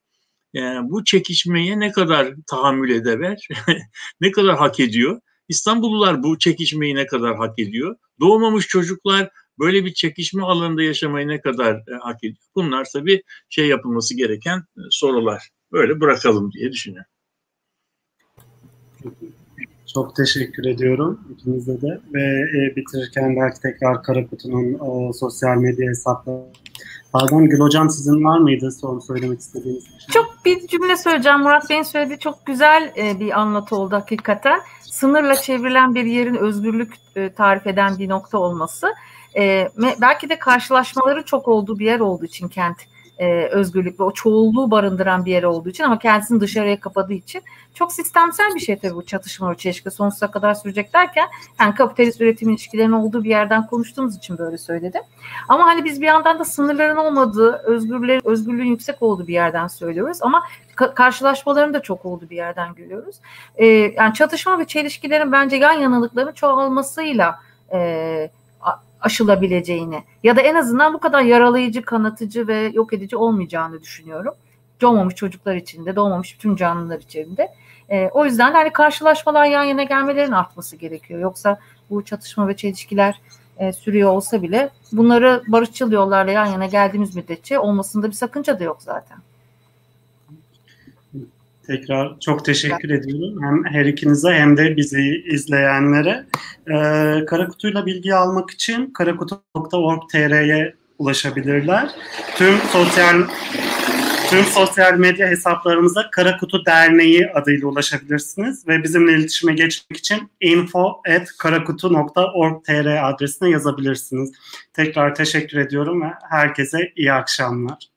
yani bu çekişmeye ne kadar tahammül edebilir, ne kadar hak ediyor? İstanbullular bu çekişmeyi ne kadar hak ediyor? Doğmamış çocuklar böyle bir çekişme alanında yaşamayı ne kadar e, hak ediyor? Bunlar tabii şey yapılması gereken e, sorular. Böyle bırakalım diye düşünüyorum. Çok teşekkür ediyorum ikinize de ve e, bitirirken belki tekrar Karakutu'nun e, sosyal medya hesapları. Pardon Gül Hocam sizin var mıydı son söylemek istediğiniz bir şey? Çok bir cümle söyleyeceğim. Murat Bey'in söylediği çok güzel e, bir anlatı oldu hakikaten. Sınırla çevrilen bir yerin özgürlük e, tarif eden bir nokta olması. E, belki de karşılaşmaları çok olduğu bir yer olduğu için kent e, özgürlük ve o çoğulluğu barındıran bir yer olduğu için ama kendisini dışarıya kapadığı için çok sistemsel bir şey tabii bu çatışma ve çelişki sonsuza kadar sürecek derken yani kapitalist üretim ilişkilerinin olduğu bir yerden konuştuğumuz için böyle söyledim. Ama hani biz bir yandan da sınırların olmadığı, özgürlüğün, özgürlüğün yüksek olduğu bir yerden söylüyoruz ama ka- karşılaşmaların da çok olduğu bir yerden görüyoruz. E, yani çatışma ve çelişkilerin bence yan yanılıkların çoğalmasıyla e, aşılabileceğini ya da en azından bu kadar yaralayıcı, kanatıcı ve yok edici olmayacağını düşünüyorum. Doğmamış çocuklar için de, doğmamış bütün canlılar için de. E, o yüzden de hani karşılaşmalar yan yana gelmelerin artması gerekiyor. Yoksa bu çatışma ve çelişkiler e, sürüyor olsa bile bunları barışçıl yollarla yan yana geldiğimiz müddetçe olmasında bir sakınca da yok zaten. Tekrar çok teşekkür evet. ediyorum. Hem her ikinize hem de bizi izleyenlere. Ee, Karakutuyla bilgi almak için karakutu.org.tr'ye ulaşabilirler. Tüm sosyal tüm sosyal medya hesaplarımıza Karakutu Derneği adıyla ulaşabilirsiniz ve bizimle iletişime geçmek için info@karakutu.org.tr adresine yazabilirsiniz. Tekrar teşekkür ediyorum ve herkese iyi akşamlar.